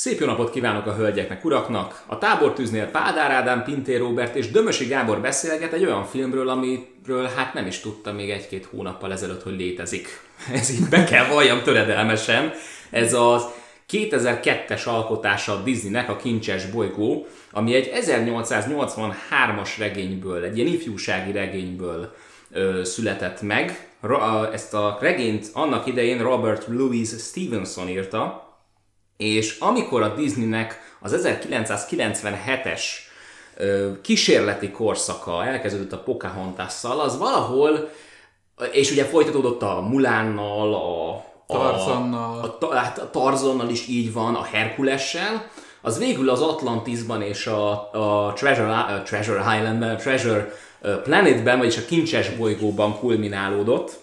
Szép jó napot kívánok a hölgyeknek, uraknak! A tábortűznél Pádár Ádám, Pintér Robert és Dömösi Gábor beszélget egy olyan filmről, amiről hát nem is tudtam még egy-két hónappal ezelőtt, hogy létezik. Ez így be kell valljam töredelmesen. Ez az 2002-es alkotása a Disneynek, a Kincses bolygó, ami egy 1883-as regényből, egy ilyen ifjúsági regényből ö, született meg. Ra, ezt a regényt annak idején Robert Louis Stevenson írta, és amikor a Disneynek az 1997-es kísérleti korszaka elkezdődött a Pocahontas-szal, az valahol, és ugye folytatódott a Mulánnal, a Tarzannal. A, a, hát a Tarzannal is így van, a Herkulessel, az végül az Atlantisban és a, a Treasure, a Treasure Islandben, a Treasure Planetben, vagyis a Kincses bolygóban kulminálódott,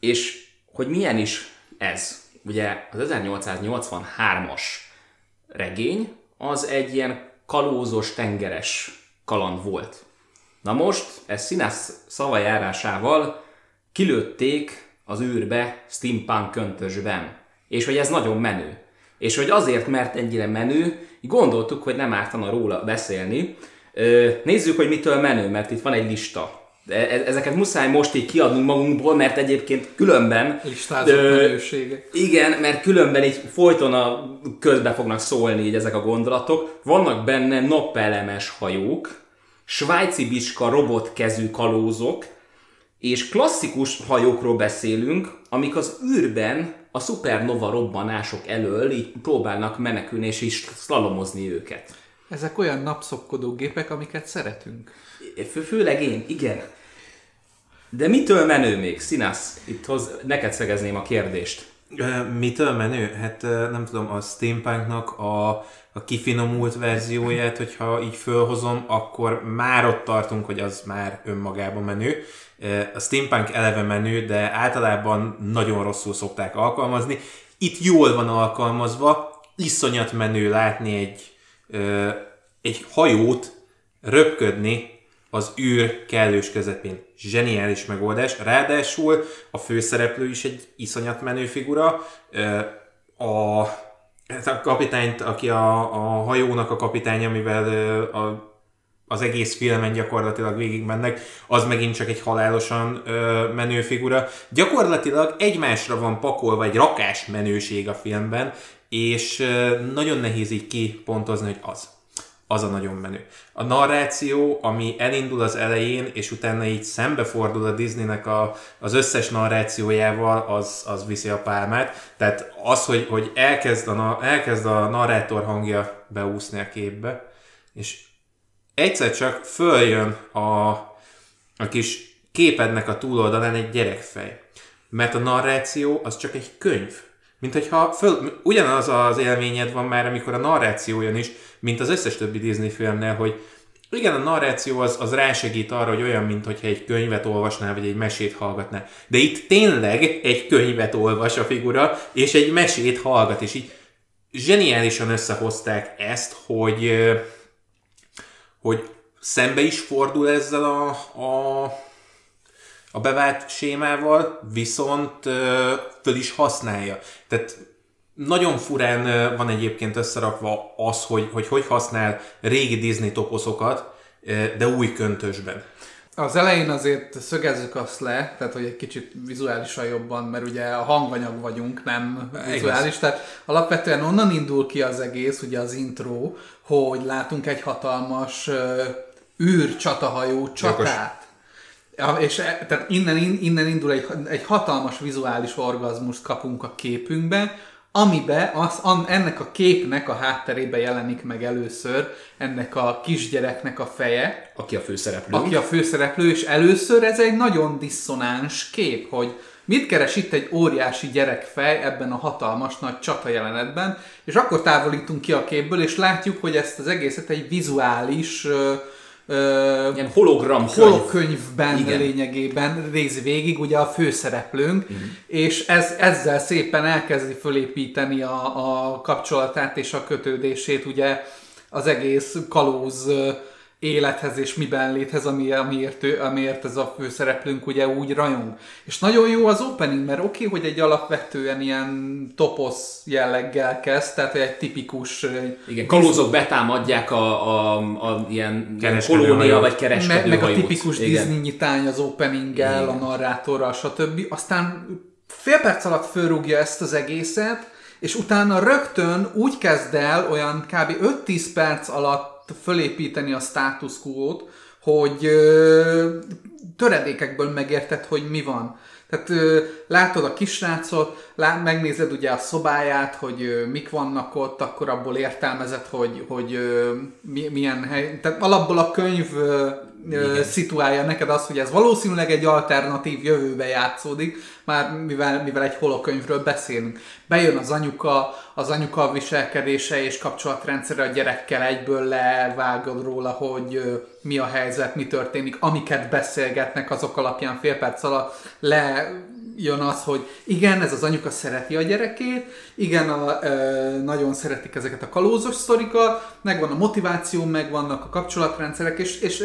és hogy milyen is ez ugye az 1883-as regény az egy ilyen kalózos, tengeres kaland volt. Na most, ez színász szavajárásával kilőtték az űrbe steampunk köntösben. És hogy ez nagyon menő. És hogy azért, mert ennyire menő, gondoltuk, hogy nem ártana róla beszélni. Nézzük, hogy mitől menő, mert itt van egy lista. De e- ezeket muszáj most így kiadnunk magunkból, mert egyébként különben... Listázott Igen, mert különben így folyton a közbe fognak szólni így ezek a gondolatok. Vannak benne napelemes hajók, svájci bicska robotkezű kalózok, és klasszikus hajókról beszélünk, amik az űrben a szupernova robbanások elől így próbálnak menekülni és is szlalomozni őket. Ezek olyan napszokkodó gépek, amiket szeretünk. Fő, főleg én, igen. De mitől menő még, Színász? Itt hoz, neked szegezném a kérdést. Mitől menő? Hát nem tudom, a steampunknak a, a kifinomult verzióját, hogyha így fölhozom, akkor már ott tartunk, hogy az már önmagában menő. A steampunk eleve menő, de általában nagyon rosszul szokták alkalmazni. Itt jól van alkalmazva, iszonyat menő látni egy, egy hajót röpködni az űr kellős közepén. Zseniális megoldás. Ráadásul a főszereplő is egy iszonyat menő figura. A, a kapitányt, aki a, a hajónak a kapitány, amivel a, az egész filmen gyakorlatilag végig mennek, az megint csak egy halálosan ö, menő figura. Gyakorlatilag egymásra van pakolva egy rakás menőség a filmben, és ö, nagyon nehéz így kipontozni, hogy az az a nagyon menő. A narráció, ami elindul az elején, és utána így szembefordul a Disneynek a, az összes narrációjával, az, az viszi a pálmát. Tehát az, hogy, hogy elkezd, a, elkezd a narrátor hangja beúszni a képbe, és egyszer csak följön a, a kis képednek a túloldalán egy gyerekfej. Mert a narráció az csak egy könyv. Mint hogyha föl, ugyanaz az élményed van már, amikor a narráció jön is, mint az összes többi Disney filmnél, hogy igen, a narráció az, az rásegít arra, hogy olyan, mintha egy könyvet olvasnál, vagy egy mesét hallgatnál. De itt tényleg egy könyvet olvas a figura, és egy mesét hallgat, és így zseniálisan összehozták ezt, hogy, hogy szembe is fordul ezzel a, a, a bevált sémával, viszont föl is használja. Tehát nagyon furán van egyébként összerakva az, hogy hogy, hogy használ régi Disney toposzokat, de új köntösben. Az elején azért szögezzük azt le, tehát hogy egy kicsit vizuálisan jobban, mert ugye a hanganyag vagyunk, nem vizuális, tehát alapvetően onnan indul ki az egész, ugye az intro, hogy látunk egy hatalmas uh, űr csatahajó csatát. Ja, és e, tehát innen, innen indul egy, egy hatalmas vizuális orgazmust kapunk a képünkbe, amibe az, ennek a képnek a hátterébe jelenik meg először ennek a kisgyereknek a feje. Aki a főszereplő. Aki a főszereplő, és először ez egy nagyon diszonáns kép, hogy mit keres itt egy óriási gyerekfej ebben a hatalmas nagy csata jelenetben, és akkor távolítunk ki a képből, és látjuk, hogy ezt az egészet egy vizuális Ilyen hologram holokönyvben Igen. lényegében rész végig, ugye a főszereplőnk, uh-huh. és ez, ezzel szépen elkezdi fölépíteni a, a kapcsolatát és a kötődését ugye az egész kalóz élethez és miben léthez, ami, amiért, ő, amiért ez a főszereplőnk ugye úgy rajong. És nagyon jó az opening, mert oké, okay, hogy egy alapvetően ilyen toposz jelleggel kezd, tehát egy tipikus... Igen, kalózok betámadják a, a, a ilyen kolónia vagy kereskedő Meg, meg a tipikus Disney nyitány az openinggel, a narrátorral, stb. Aztán fél perc alatt fölrúgja ezt az egészet, és utána rögtön úgy kezd el olyan kb. 5-10 perc alatt fölépíteni a status quo-t, hogy ö, töredékekből megérted, hogy mi van. Tehát ö, látod a kisrácot, lát, megnézed ugye a szobáját, hogy ö, mik vannak ott, akkor abból értelmezed, hogy, hogy ö, mi, milyen hely. Tehát alapból a könyv ö, szituálja neked azt, hogy ez valószínűleg egy alternatív jövőbe játszódik, már mivel, mivel egy holokönyvről beszélünk. Bejön az anyuka, az anyuka viselkedése és kapcsolatrendszere a gyerekkel egyből levágod róla, hogy mi a helyzet, mi történik, amiket beszélgetnek, azok alapján fél perc alatt le jön az, hogy igen, ez az anyuka szereti a gyerekét, igen, a, e, nagyon szeretik ezeket a kalózos sztorikat, megvan a motiváció, megvannak a kapcsolatrendszerek, és, és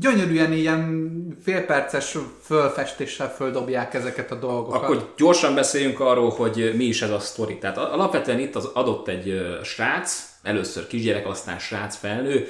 gyönyörűen ilyen félperces fölfestéssel földobják ezeket a dolgokat. Akkor gyorsan beszéljünk arról, hogy mi is ez a sztori. Tehát alapvetően itt az adott egy srác, először kisgyerek, aztán srác felnő,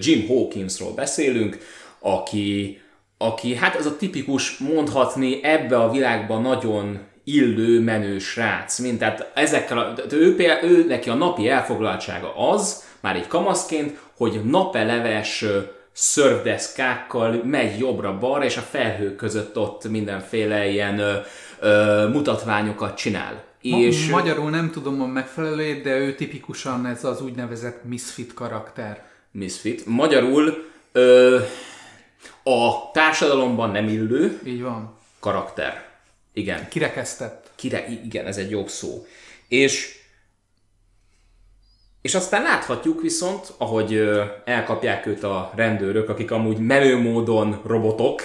Jim Hawkinsról beszélünk, aki aki hát ez a tipikus, mondhatni ebbe a világban nagyon illő, menő srác, mint tehát ezekkel a, tehát ő, ő neki a napi elfoglaltsága az, már egy kamaszként, hogy napeleves szörvdeszkákkal megy jobbra-balra, és a felhők között ott mindenféle ilyen ö, ö, mutatványokat csinál. Ma- és magyarul nem tudom a megfelelőjét, de ő tipikusan ez az úgynevezett misfit karakter. Misfit. Magyarul ö, a társadalomban nem illő Így van. karakter. Igen. Kirekesztett. Kire, igen, ez egy jobb szó. És és aztán láthatjuk viszont, ahogy elkapják őt a rendőrök, akik amúgy menő módon robotok,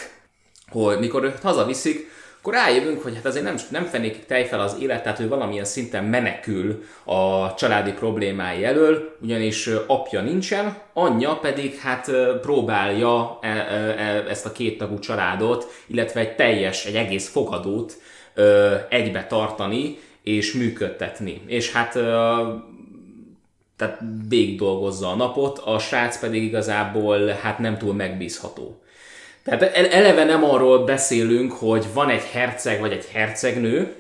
hogy mikor őt hazaviszik, akkor rájövünk, hogy hát azért nem, nem fenékig tejfel az élet, tehát ő valamilyen szinten menekül a családi problémái elől, ugyanis apja nincsen, anyja pedig hát próbálja e, e, e, ezt a két tagú családot, illetve egy teljes, egy egész fogadót egybe tartani és működtetni. És hát tehát végig dolgozza a napot, a srác pedig igazából hát nem túl megbízható. Tehát eleve nem arról beszélünk, hogy van egy herceg vagy egy hercegnő,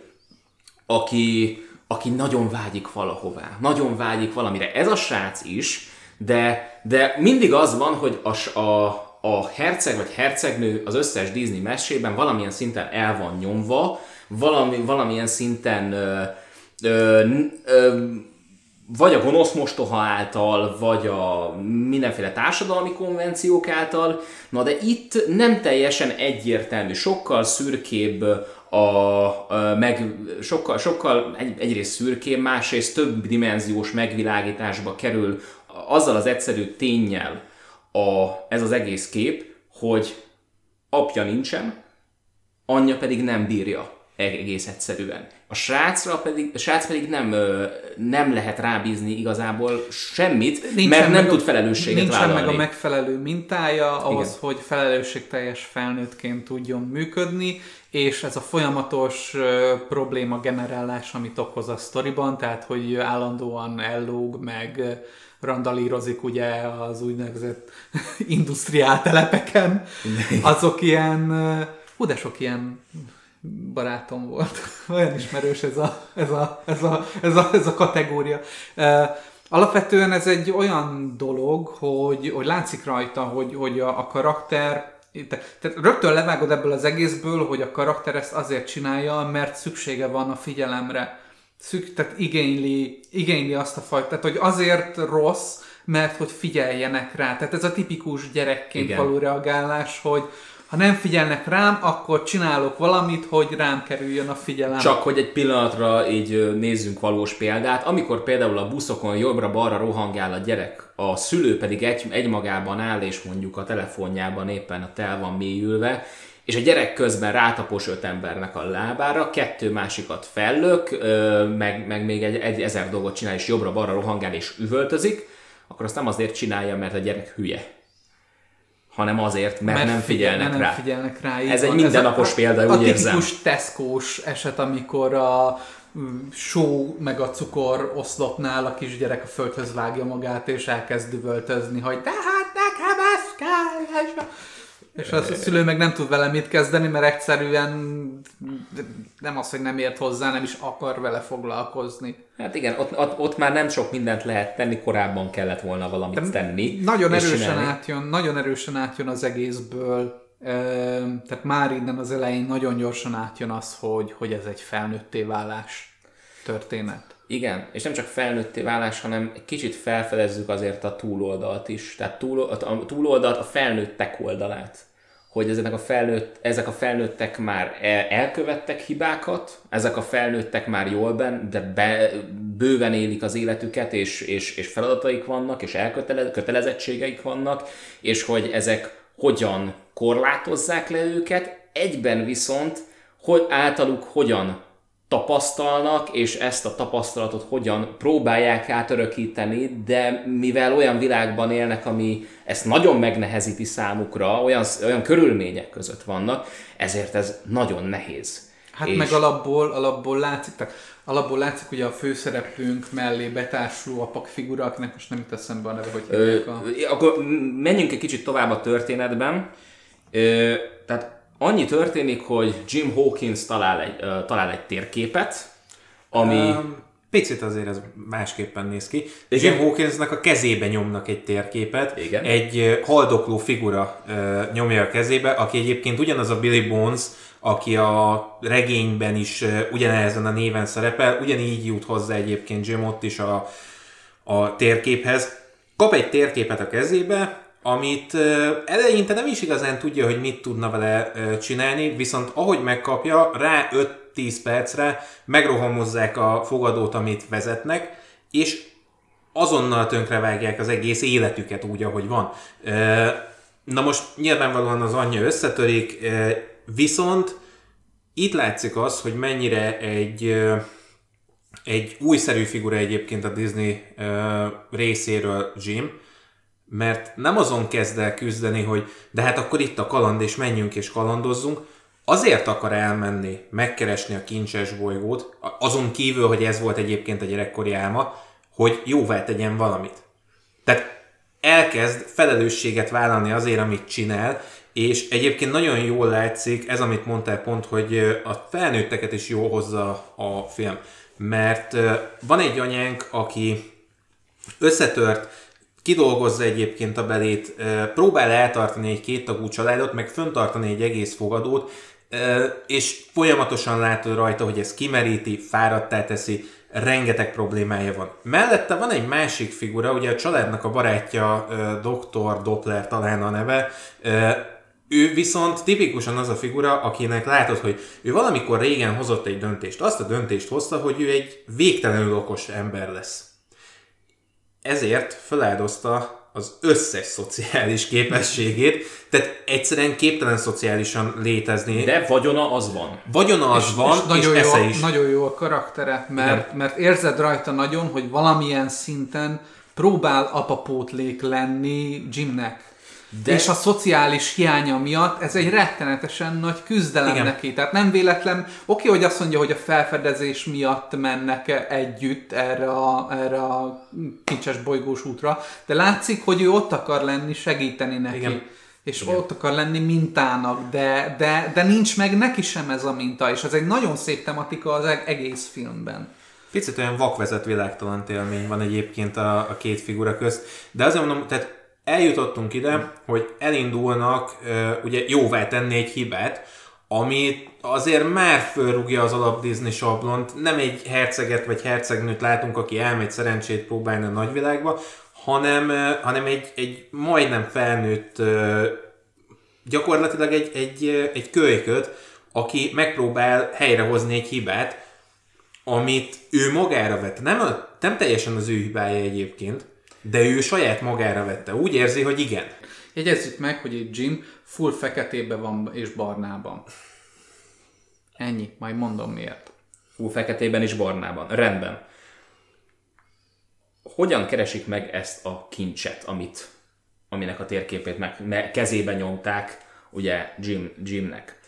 aki, aki nagyon vágyik valahová, nagyon vágyik valamire. Ez a srác is, de, de mindig az van, hogy a, a, a herceg vagy hercegnő az összes Disney mesében valamilyen szinten el van nyomva, valami, valamilyen szinten ö, ö, ö, vagy a gonosz mostoha által, vagy a mindenféle társadalmi konvenciók által, na de itt nem teljesen egyértelmű, sokkal szürkébb a, a meg sokkal, sokkal egy, egyrészt szürkébb, másrészt több dimenziós megvilágításba kerül azzal az egyszerű tényel a, ez az egész kép, hogy apja nincsen, anyja pedig nem bírja egész egyszerűen. A srácra pedig, a srác pedig nem, nem lehet rábízni igazából semmit, nincsen mert nem tud felelősséget nincsen vállalni. meg a megfelelő mintája ahhoz, Igen. hogy felelősségteljes felnőttként tudjon működni, és ez a folyamatos uh, probléma generálás, amit okoz a sztoriban, tehát hogy állandóan ellóg, meg randalírozik ugye az úgynevezett industriál telepeken, azok ilyen, hú de sok ilyen barátom volt. Olyan ismerős ez a, ez a, ez a, ez a, ez a kategória. Alapvetően ez egy olyan dolog, hogy, hogy látszik rajta, hogy, hogy a, a karakter tehát rögtön levágod ebből az egészből, hogy a karakter ezt azért csinálja, mert szüksége van a figyelemre. Szük, tehát igényli, igényli azt a fajta, tehát hogy azért rossz, mert hogy figyeljenek rá. Tehát ez a tipikus gyerekként Igen. való reagálás, hogy, ha nem figyelnek rám, akkor csinálok valamit, hogy rám kerüljön a figyelem. Csak hogy egy pillanatra így nézzünk valós példát, amikor például a buszokon jobbra-balra rohangál a gyerek, a szülő pedig egy, egymagában áll, és mondjuk a telefonjában éppen a tel van mélyülve, és a gyerek közben rátapos öt embernek a lábára, kettő másikat fellök, meg, meg még egy, egy ezer dolgot csinál, és jobbra-balra rohangál és üvöltözik, akkor azt nem azért csinálja, mert a gyerek hülye hanem azért, mert, mert nem figyelnek figyel, rá. Nem figyelnek rá Ez egy mindennapos a, példa, a, úgy a érzem. tipikus Tesco-s eset, amikor a mm, só meg a cukor oszlopnál a kisgyerek a földhöz vágja magát, és elkezd düvöltözni, hogy de hát nekem ez kell, és a, és a szülő meg nem tud vele mit kezdeni, mert egyszerűen nem az, hogy nem ért hozzá, nem is akar vele foglalkozni. Hát igen, ott, ott, ott már nem sok mindent lehet tenni, korábban kellett volna valamit De tenni. Nagyon erősen csinálni. átjön, nagyon erősen átjön az egészből, tehát már innen az elején nagyon gyorsan átjön az, hogy, hogy ez egy felnőtté válás történet. Igen, és nem csak felnőtté válás, hanem egy kicsit felfedezzük azért a túloldalt is. Tehát túl, a túloldalt, a felnőttek oldalát hogy ezek a, felnőtt, ezek a felnőttek már elkövettek hibákat, ezek a felnőttek már jól ben, de be, bőven élik az életüket, és, és, és feladataik vannak, és elkötelezettségeik vannak, és hogy ezek hogyan korlátozzák le őket, egyben viszont hogy általuk hogyan tapasztalnak, és ezt a tapasztalatot hogyan próbálják átörökíteni, de mivel olyan világban élnek, ami ezt nagyon megnehezíti számukra, olyan, olyan körülmények között vannak, ezért ez nagyon nehéz. Hát és... meg alapból, alapból látszik, tehát alapból látszik, hogy a főszereplőnk mellé betársuló apak figura, akinek most nem teszem be a neve, hogy Ö, a... Akkor menjünk egy kicsit tovább a történetben. Ö, tehát Annyi történik, hogy Jim Hawkins talál egy, uh, talál egy térképet, ami... Um, picit azért ez másképpen néz ki. Igen. Jim Hawkinsnak a kezébe nyomnak egy térképet. Igen. Egy haldokló figura uh, nyomja a kezébe, aki egyébként ugyanaz a Billy Bones, aki a regényben is uh, ugyanezen a néven szerepel, ugyanígy jut hozzá egyébként Jim ott is a, a térképhez. Kap egy térképet a kezébe, amit eleinte nem is igazán tudja, hogy mit tudna vele csinálni, viszont ahogy megkapja, rá 5-10 percre megrohamozzák a fogadót, amit vezetnek, és azonnal tönkrevágják az egész életüket úgy, ahogy van. Na most nyilvánvalóan az anyja összetörik, viszont itt látszik az, hogy mennyire egy, egy újszerű figura egyébként a Disney részéről Jim, mert nem azon kezd el küzdeni, hogy de hát akkor itt a kaland, és menjünk és kalandozzunk, azért akar elmenni, megkeresni a kincses bolygót, azon kívül, hogy ez volt egyébként a gyerekkori álma, hogy jóvá tegyen valamit. Tehát elkezd felelősséget vállalni azért, amit csinál, és egyébként nagyon jól látszik, ez amit mondtál pont, hogy a felnőtteket is jól hozza a film. Mert van egy anyánk, aki összetört, kidolgozza egyébként a belét, próbál eltartani egy kéttagú családot, meg föntartani egy egész fogadót, és folyamatosan látod rajta, hogy ez kimeríti, fáradtá teszi, rengeteg problémája van. Mellette van egy másik figura, ugye a családnak a barátja, Dr. Doppler talán a neve, ő viszont tipikusan az a figura, akinek látod, hogy ő valamikor régen hozott egy döntést. Azt a döntést hozta, hogy ő egy végtelenül okos ember lesz ezért feláldozta az összes szociális képességét, tehát egyszerűen képtelen szociálisan létezni. De vagyona az van. Vagyona az és, van, és, nagyon és esze jó, is. Nagyon jó a karaktere, mert, mert érzed rajta nagyon, hogy valamilyen szinten próbál apapótlék lenni Jimnek. De... És a szociális hiánya miatt ez egy rettenetesen nagy küzdelem Igen. neki. Tehát nem véletlen, oké, hogy azt mondja, hogy a felfedezés miatt mennek együtt erre a, erre a kincses bolygós útra, de látszik, hogy ő ott akar lenni, segíteni neki. Igen. És Igen. ott akar lenni mintának, de, de, de nincs meg neki sem ez a minta, és ez egy nagyon szép tematika az egész filmben. Picit olyan vakvezet világtalan élmény van egyébként a, a két figura közt, de azért mondom, tehát eljutottunk ide, hogy elindulnak ugye jóvá tenni egy hibát, ami azért már fölrúgja az alap Disney sablont. Nem egy herceget vagy hercegnőt látunk, aki elmegy szerencsét próbálni a nagyvilágba, hanem, hanem egy, egy majdnem felnőtt, gyakorlatilag egy, egy, egy kölyköt, aki megpróbál helyrehozni egy hibát, amit ő magára vett. Nem, nem teljesen az ő hibája egyébként, de ő saját magára vette. Úgy érzi, hogy igen. Jegyezzük meg, hogy egy Jim full feketében van és barnában. Ennyi, majd mondom miért. Full feketében és barnában. Rendben. Hogyan keresik meg ezt a kincset, amit, aminek a térképét meg, me, kezébe nyomták ugye Jim, Jimnek.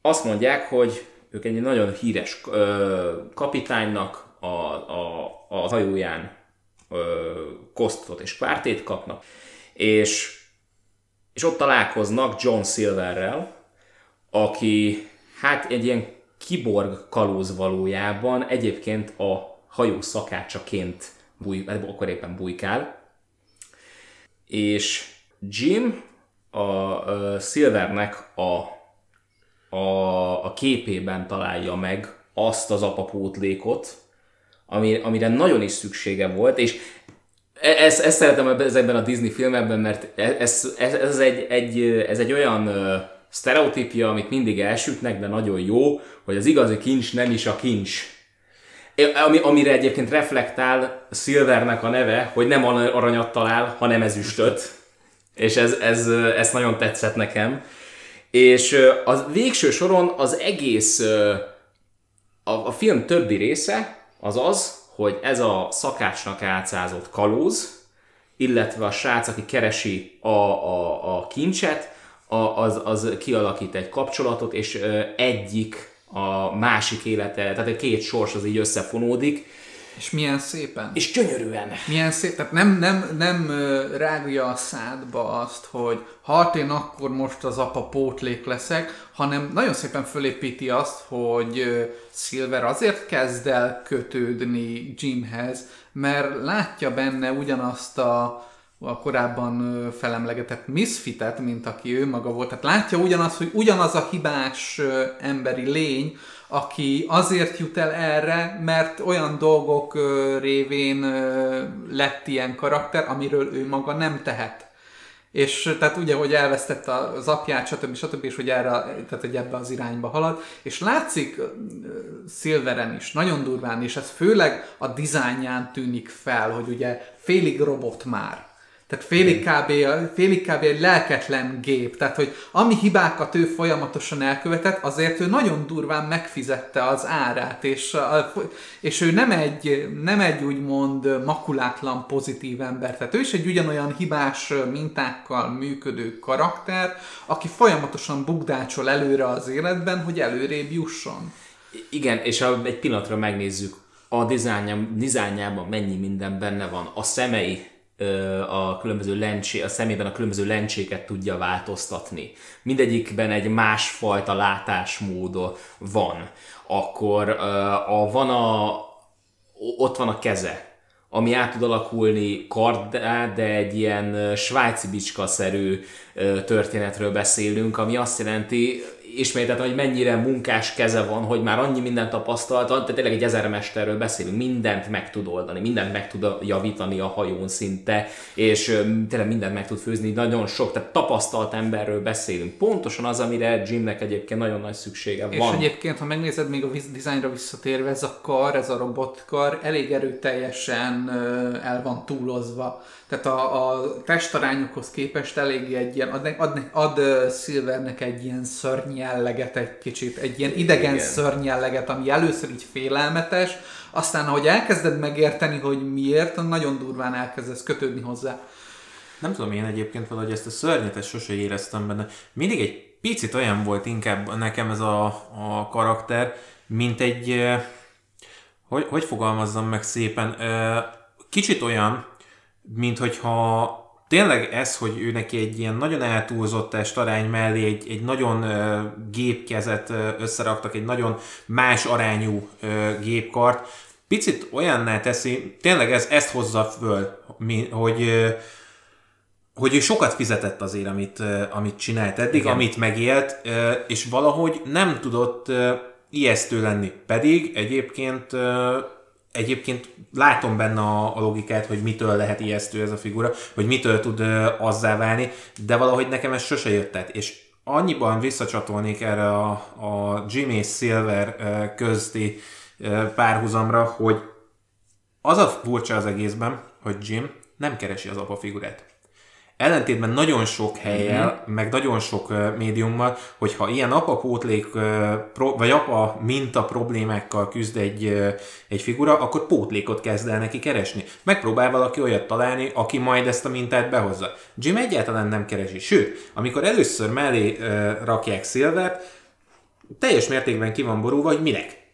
Azt mondják, hogy ők egy nagyon híres ö, kapitánynak a, a, a hajóján kosztot és kvártét kapnak, és, és ott találkoznak John Silverrel, aki hát egy ilyen kiborg kalóz valójában egyébként a hajó szakácsaként búj, akkor éppen bujkál. És Jim a, a Silvernek a, a, a képében találja meg azt az apapótlékot, ami, amire nagyon is szüksége volt, és e, ezt, ezt szeretem ezekben a Disney filmekben, mert e, ez, ez, ez, egy, egy, ez egy olyan sztereotípia, amit mindig elsütnek, de nagyon jó, hogy az igazi kincs nem is a kincs. Ami, amire egyébként reflektál Silvernek a neve, hogy nem aranyat talál, hanem ezüstöt. És ez, ez, ez nagyon tetszett nekem. És az végső soron az egész a, a film többi része az az, hogy ez a szakácsnak átszázott kalóz, illetve a srác, aki keresi a, a, a kincset, a, az, az kialakít egy kapcsolatot, és egyik a másik élete, tehát egy két sors az így összefonódik. És milyen szépen. És gyönyörűen. Milyen szép, tehát nem, nem, nem rágja a szádba azt, hogy ha én akkor most az apa pótlék leszek, hanem nagyon szépen fölépíti azt, hogy Silver azért kezd el kötődni Jimhez, mert látja benne ugyanazt a a korábban felemlegetett misfitet, mint aki ő maga volt. Tehát látja ugyanaz, hogy ugyanaz a hibás emberi lény, aki azért jut el erre, mert olyan dolgok révén lett ilyen karakter, amiről ő maga nem tehet. És tehát ugye, hogy elvesztette az apját, stb. stb. és hogy, erre, tehát, hogy ebbe az irányba halad. És látszik Silveren is, nagyon durván, és ez főleg a dizájnján tűnik fel, hogy ugye félig robot már. Tehát félig kb, félig kb. egy lelketlen gép. Tehát, hogy ami hibákat ő folyamatosan elkövetett, azért ő nagyon durván megfizette az árát, és, és ő nem egy, nem egy úgymond makulátlan pozitív ember. Tehát ő is egy ugyanolyan hibás mintákkal működő karakter, aki folyamatosan bugdácsol előre az életben, hogy előrébb jusson. Igen, és ha egy pillanatra megnézzük, a dizájnjában mennyi minden benne van, a szemei a különböző lencsé, a szemében a különböző lencséket tudja változtatni. Mindegyikben egy másfajta látásmód van. Akkor a, van a, ott van a keze, ami át tud alakulni karddá, de egy ilyen svájci bicska-szerű történetről beszélünk, ami azt jelenti, ismételten, hogy mennyire munkás keze van, hogy már annyi mindent tapasztalt, tehát tényleg egy ezermesterről beszélünk, mindent meg tud oldani, mindent meg tud javítani a hajón szinte, és tényleg mindent meg tud főzni, nagyon sok, tehát tapasztalt emberről beszélünk. Pontosan az, amire Jimnek egyébként nagyon nagy szüksége és van. És egyébként, ha megnézed még a dizájnra visszatérve, ez a kar, ez a robotkar elég erőteljesen el van túlozva. Tehát a, a testarányokhoz képest elég egy ilyen, ad, ad, ad Silvernek egy ilyen szörny jelleget egy kicsit, egy ilyen idegen Igen. szörny jelleget, ami először így félelmetes, aztán ahogy elkezded megérteni, hogy miért, nagyon durván elkezdesz kötődni hozzá. Nem tudom, én egyébként valahogy ezt a szörnyetet sose éreztem benne. Mindig egy picit olyan volt inkább nekem ez a, a karakter, mint egy, hogy, hogy fogalmazzam meg szépen, kicsit olyan, mint hogyha tényleg ez, hogy ő neki egy ilyen nagyon eltúlzott testarány mellé egy, egy nagyon uh, gépkezet uh, összeraktak, egy nagyon más arányú uh, gépkart, picit olyanná teszi, tényleg ez, ezt hozza föl, mi, hogy uh, hogy ő sokat fizetett azért, amit, amit csinált eddig, Igen. amit megélt, és valahogy nem tudott ijesztő lenni. Pedig egyébként egyébként látom benne a, a logikát, hogy mitől lehet ijesztő ez a figura, hogy mitől tud uh, azzá válni, de valahogy nekem ez sose jött. És annyiban visszacsatolnék erre a, a Jim és Silver uh, közti uh, párhuzamra, hogy az a furcsa az egészben, hogy Jim nem keresi az apa figurát. Ellentétben nagyon sok helyel, mm-hmm. meg nagyon sok médiummal, hogyha ilyen apa-pótlék, uh, pro, vagy apa minta problémákkal küzd egy, egy figura, akkor pótlékot kezd el neki keresni. Megpróbál valaki olyat találni, aki majd ezt a mintát behozza. Jim egyáltalán nem keresi. Sőt, amikor először mellé rakják Silvert, teljes mértékben ki van borulva, hogy minek.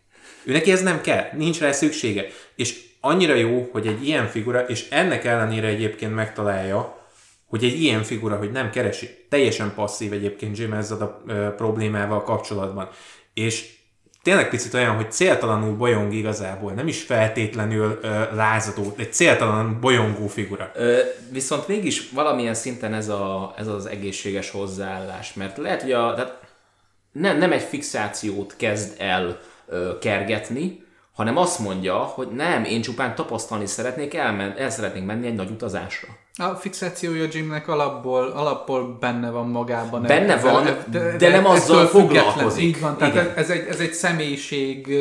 Ő neki ez nem kell, nincs rá szüksége. És annyira jó, hogy egy ilyen figura, és ennek ellenére egyébként megtalálja, hogy egy ilyen figura, hogy nem keresi, teljesen passzív egyébként Jim ezzel a problémával kapcsolatban. És tényleg picit olyan, hogy céltalanul bolyong igazából, nem is feltétlenül ö, lázadó, egy céltalan bolyongó figura. Ö, viszont mégis valamilyen szinten ez, a, ez az egészséges hozzáállás, mert lehet, hogy a, tehát nem, nem egy fixációt kezd el ö, kergetni, hanem azt mondja, hogy nem, én csupán tapasztalni szeretnék, elmen, el szeretnék menni egy nagy utazásra. A fixációja Jimnek alapból, alapból benne van magában. Benne van, de, de, de nem azzal foglalkozik. Így van, tehát ez egy, ez egy személyiség,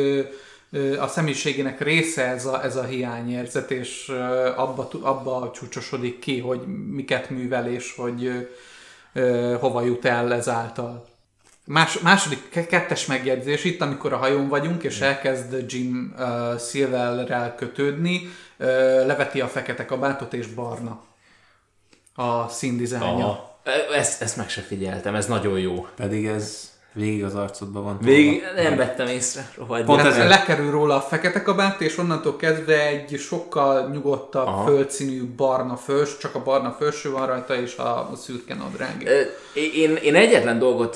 a személyiségének része ez a, ez a hiányérzet, és abba, abba csúcsosodik ki, hogy miket művel, és hogy hova jut el ezáltal. Más, második, kettes megjegyzés itt, amikor a hajón vagyunk, és elkezd Jim uh, Silverrel kötődni, uh, leveti a fekete kabátot, és barna a színdizájnja. Ezt, ezt meg se figyeltem, ez nagyon jó. Pedig ez Végig az arcodban van. Végig nem vettem észre. Rohagy Pont ezért lekerül róla a fekete kabát, és onnantól kezdve egy sokkal nyugodtabb, Aha. földszínű barna fős, csak a barna főső van rajta, és a, a szürke nadrág. Én, én egyetlen dolgot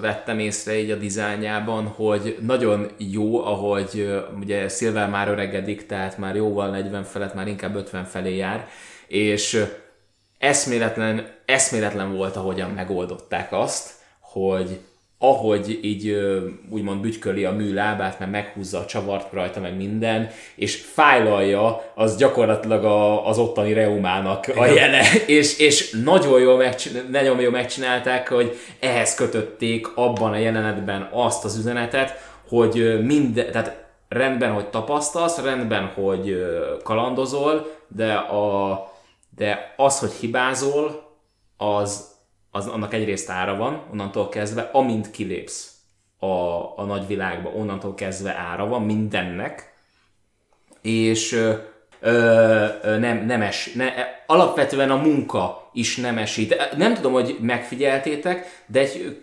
vettem észre így a dizájnjában, hogy nagyon jó, ahogy ugye Silver már öregedik, tehát már jóval 40 felett, már inkább 50 felé jár, és eszméletlen, eszméletlen volt, ahogyan megoldották azt, hogy ahogy így úgymond bütyköli a mű lábát, mert meghúzza a csavart rajta, meg minden, és fájlalja, az gyakorlatilag a, az ottani reumának a jele, és, és nagyon, jól nagyon jól megcsinálták, hogy ehhez kötötték abban a jelenetben azt az üzenetet, hogy minden, tehát rendben, hogy tapasztalsz, rendben, hogy kalandozol, de, a, de az, hogy hibázol, az az, annak egyrészt ára van, onnantól kezdve, amint kilépsz a, a nagyvilágba, onnantól kezdve ára van mindennek, és ö, ö, nem, nem es, ne, alapvetően a munka is nem esít. Nem tudom, hogy megfigyeltétek, de egy,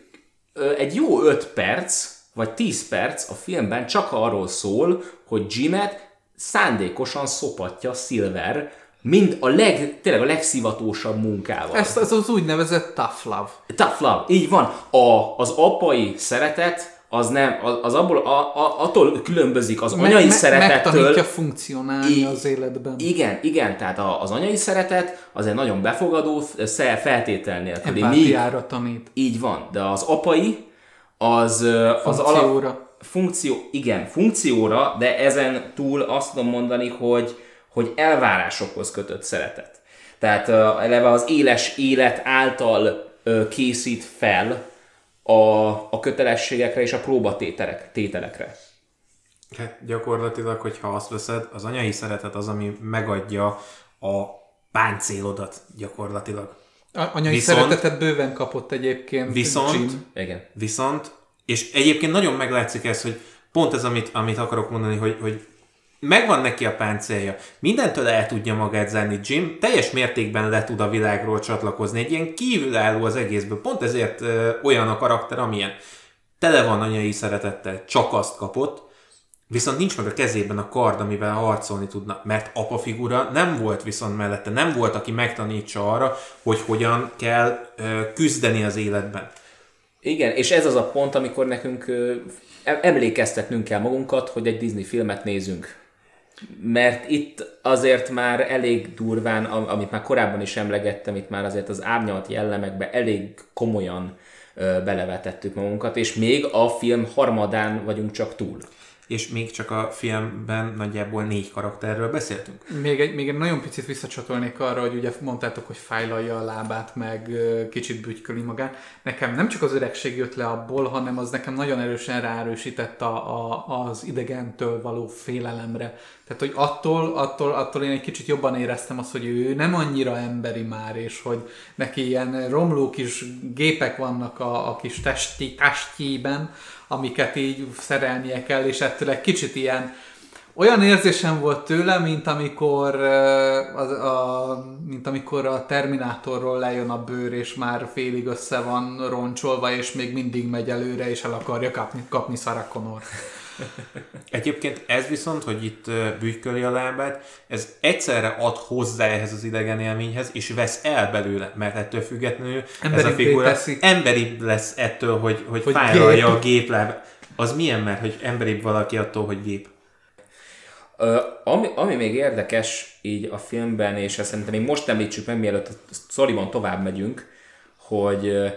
ö, egy jó 5 perc, vagy 10 perc a filmben csak arról szól, hogy Jimet szándékosan szopatja Silver, mind a leg, tényleg a legszivatósabb munkával. Ezt az az úgynevezett tough love. Tough love, így van. A, az apai szeretet az nem, az abból, a, a, attól különbözik az anyai me, szeretettől. Megtanítja funkcionálni I, az életben. Igen, igen, tehát az anyai szeretet az egy nagyon befogadó, feltétel nélküli. Empátiára tanít. Így van, de az apai az, az alap, funkció, igen, funkcióra, de ezen túl azt tudom mondani, hogy hogy elvárásokhoz kötött szeretet. Tehát uh, eleve az éles élet által uh, készít fel a, a kötelességekre és a próbatételekre. Hát gyakorlatilag, hogyha azt veszed, az anyai szeretet az, ami megadja a páncélodat gyakorlatilag. A, anyai viszont, szeretetet bőven kapott egyébként. Viszont, Jim. Igen. viszont, és egyébként nagyon meglátszik ez, hogy pont ez, amit, amit akarok mondani, hogy, hogy megvan neki a páncélja, mindentől el tudja magát zárni. Jim, teljes mértékben le tud a világról csatlakozni, egy ilyen kívülálló az egészből, pont ezért ö, olyan a karakter, amilyen. Tele van anyai szeretettel, csak azt kapott, viszont nincs meg a kezében a kard, amivel harcolni tudna, mert apa figura nem volt viszont mellette, nem volt, aki megtanítsa arra, hogy hogyan kell ö, küzdeni az életben. Igen, és ez az a pont, amikor nekünk ö, emlékeztetnünk kell magunkat, hogy egy Disney filmet nézünk mert itt azért már elég durván, amit már korábban is emlegettem, itt már azért az árnyalt jellemekbe elég komolyan belevetettük magunkat, és még a film harmadán vagyunk csak túl és még csak a filmben nagyjából négy karakterről beszéltünk. Még egy, még egy nagyon picit visszacsatolnék arra, hogy ugye mondtátok, hogy fájlalja a lábát, meg kicsit bütyköli magát. Nekem nem csak az öregség jött le abból, hanem az nekem nagyon erősen ráerősített a, a, az idegentől való félelemre. Tehát, hogy attól, attól, attól én egy kicsit jobban éreztem azt, hogy ő nem annyira emberi már, és hogy neki ilyen romló kis gépek vannak a, a kis testi, testjében, amiket így szerelnie kell, és ettől egy kicsit ilyen olyan érzésem volt tőle, mint amikor, a, a, mint amikor a Terminátorról lejön a bőr, és már félig össze van roncsolva, és még mindig megy előre, és el akarja kapni, kapni Sarah Connor. Egyébként ez viszont, hogy itt bütyköli a lábát, ez egyszerre ad hozzá ehhez az idegen élményhez, és vesz el belőle, mert ettől függetlenül Emberi ez a figura teszi. emberi lesz ettől, hogy, hogy, hogy fájlalja gép. a gépláb. Az milyen, mert hogy emberibb valaki attól, hogy gép? Ö, ami, ami még érdekes így a filmben, és ezt szerintem még most említsük meg, mielőtt a sztoriban tovább megyünk, hogy ö,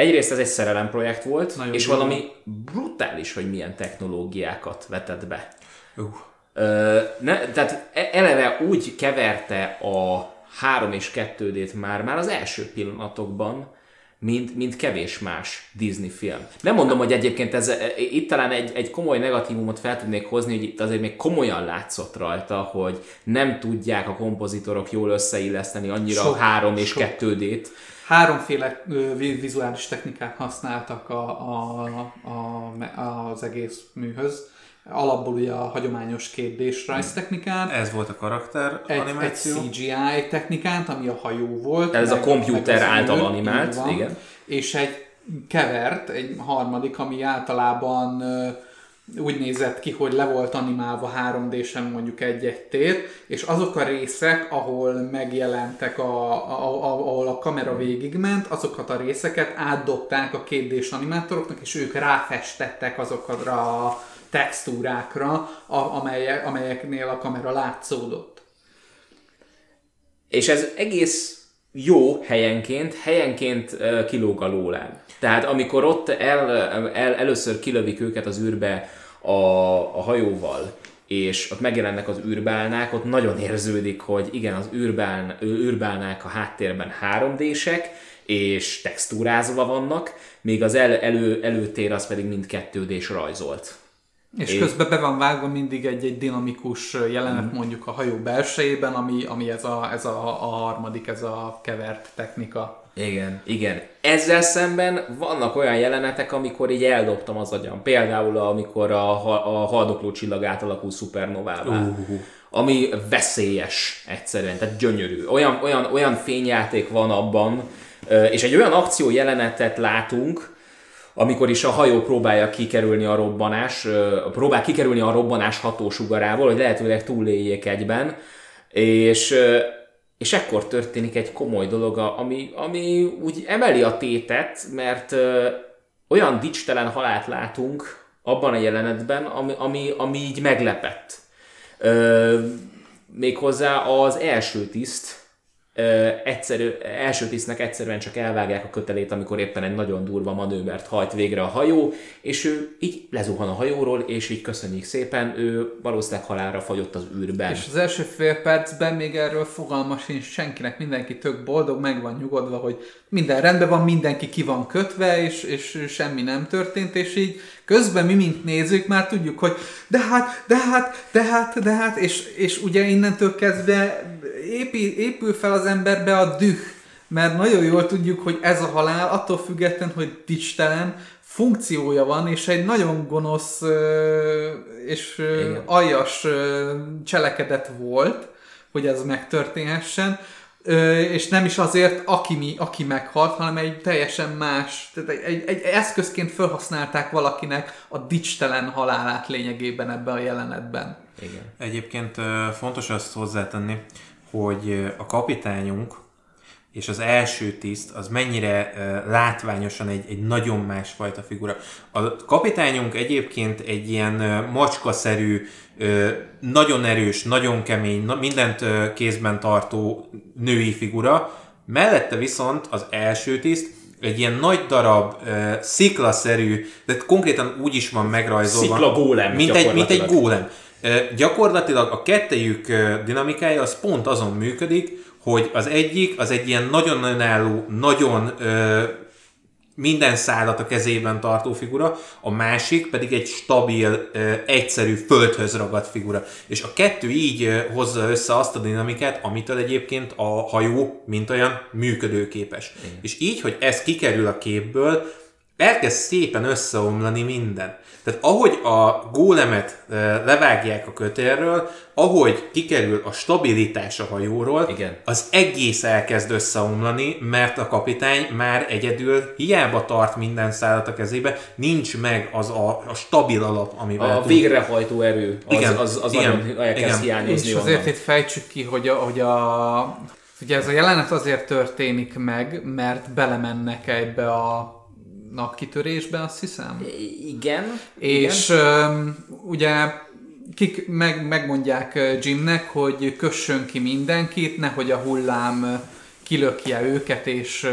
egyrészt ez egy szerelemprojekt volt, Nagyon és jó. valami brutális, hogy milyen technológiákat vetett be. Uh. Ö, ne, tehát e- eleve úgy keverte a 3 és 2D-t már, már az első pillanatokban, mint, mint kevés más Disney film. Nem mondom, hogy egyébként ez, e- itt talán egy, egy komoly negatívumot fel tudnék hozni, hogy itt azért még komolyan látszott rajta, hogy nem tudják a kompozitorok jól összeilleszteni annyira Sok, a 3 és sok. 2D-t. Háromféle vizuális technikát használtak a, a, a, az egész műhöz. Alapból ugye a hagyományos 2D rajz technikán, Ez volt a karakter egy, egy animáció. CGI technikát, ami a hajó volt. Ez a meg- komputer meg az által űr, animált, van. igen. És egy kevert, egy harmadik, ami általában úgy nézett ki, hogy le volt animálva 3D-sen mondjuk egy-egy tér, és azok a részek, ahol megjelentek, a, a, a, ahol a kamera végigment, azokat a részeket átdobták a 2D-s animátoroknak, és ők ráfestettek azokra a textúrákra, a, amelyek, amelyeknél a kamera látszódott. És ez egész jó helyenként, helyenként kilóg a lóláb. Tehát amikor ott el, el, először kilövik őket az űrbe a, a hajóval, és ott megjelennek az űrbálnák, ott nagyon érződik, hogy igen, az űrbáln, űrbálnák a háttérben 3D-sek, és textúrázva vannak, míg az el, elő, előtér az pedig mind 2D-s rajzolt. És É- közben be van vágva mindig egy-egy dinamikus jelenet Mhm. mondjuk a hajó belsejében, ami, ami ez, a, ez a, a harmadik, ez a kevert technika. Igen, igen. Ezzel szemben vannak olyan jelenetek, amikor így eldobtam az agyam. Például amikor a, a haldokló csillag átalakul szupernovává. Uh. Ami veszélyes egyszerűen, tehát gyönyörű. Olyan, olyan, olyan fényjáték van abban, és egy olyan akció jelenetet látunk, amikor is a hajó próbálja kikerülni a robbanás, próbál kikerülni a robbanás hatósugarából, hogy lehetőleg túléljék egyben, és, és ekkor történik egy komoly dolog, ami, ami úgy emeli a tétet, mert ö, olyan dicstelen halált látunk abban a jelenetben, ami, ami, ami így meglepett. Ö, méghozzá az első tiszt, egyszerű, első tisztnek egyszerűen csak elvágják a kötelét, amikor éppen egy nagyon durva manővert hajt végre a hajó, és ő így lezuhan a hajóról, és így köszönjük szépen, ő valószínűleg halálra fagyott az űrben. És az első fél percben még erről fogalma sincs senkinek, mindenki tök boldog, meg van nyugodva, hogy minden rendben van, mindenki ki van kötve, és, és semmi nem történt, és így közben mi, mint nézők, már tudjuk, hogy de hát, de hát, de hát, de hát, és, és ugye innentől kezdve épül, épül fel az emberbe a düh, mert nagyon jól tudjuk, hogy ez a halál attól független, hogy dicstelen, funkciója van, és egy nagyon gonosz és Igen. aljas cselekedet volt, hogy ez megtörténhessen, Ö, és nem is azért, aki, mi, aki meghalt, hanem egy teljesen más, tehát egy, egy, egy eszközként felhasználták valakinek a dicstelen halálát lényegében ebben a jelenetben. Igen. Egyébként fontos azt hozzátenni, hogy a kapitányunk és az első tiszt az mennyire látványosan egy, egy nagyon másfajta figura. A kapitányunk egyébként egy ilyen ö, macskaszerű, nagyon erős, nagyon kemény, na, mindent kézben tartó női figura, mellette viszont az első tiszt egy ilyen nagy darab, ö, sziklaszerű, de konkrétan úgy is van megrajzolva. Szikla gólem mint egy, mint egy gólem. Ö, Gyakorlatilag a kettejük ö, dinamikája az pont azon működik, hogy az egyik az egy ilyen nagyon önálló, nagyon ö, minden szállat a kezében tartó figura, a másik pedig egy stabil, egyszerű, földhöz ragadt figura. És a kettő így hozza össze azt a dinamikát, amitől egyébként a hajó, mint olyan, működőképes. Igen. És így, hogy ez kikerül a képből, elkezd szépen összeomlani minden. Tehát ahogy a gólemet levágják a kötélről, ahogy kikerül a stabilitás a hajóról, Igen. az egész elkezd összeomlani, mert a kapitány már egyedül hiába tart minden szállat a kezébe, nincs meg az a, a stabil alap, amivel... A tud. végrehajtó erő, az, igen, az, az igen, nagyon elkezd igen. hiányozni És azért itt fejtsük ki, hogy a, hogy a Ugye ez a jelenet azért történik meg, mert belemennek ebbe a napkitörésbe, azt hiszem. Igen. És igen. ugye kik meg, megmondják Jimnek, hogy kössön ki mindenkit, nehogy a hullám kilökje őket, és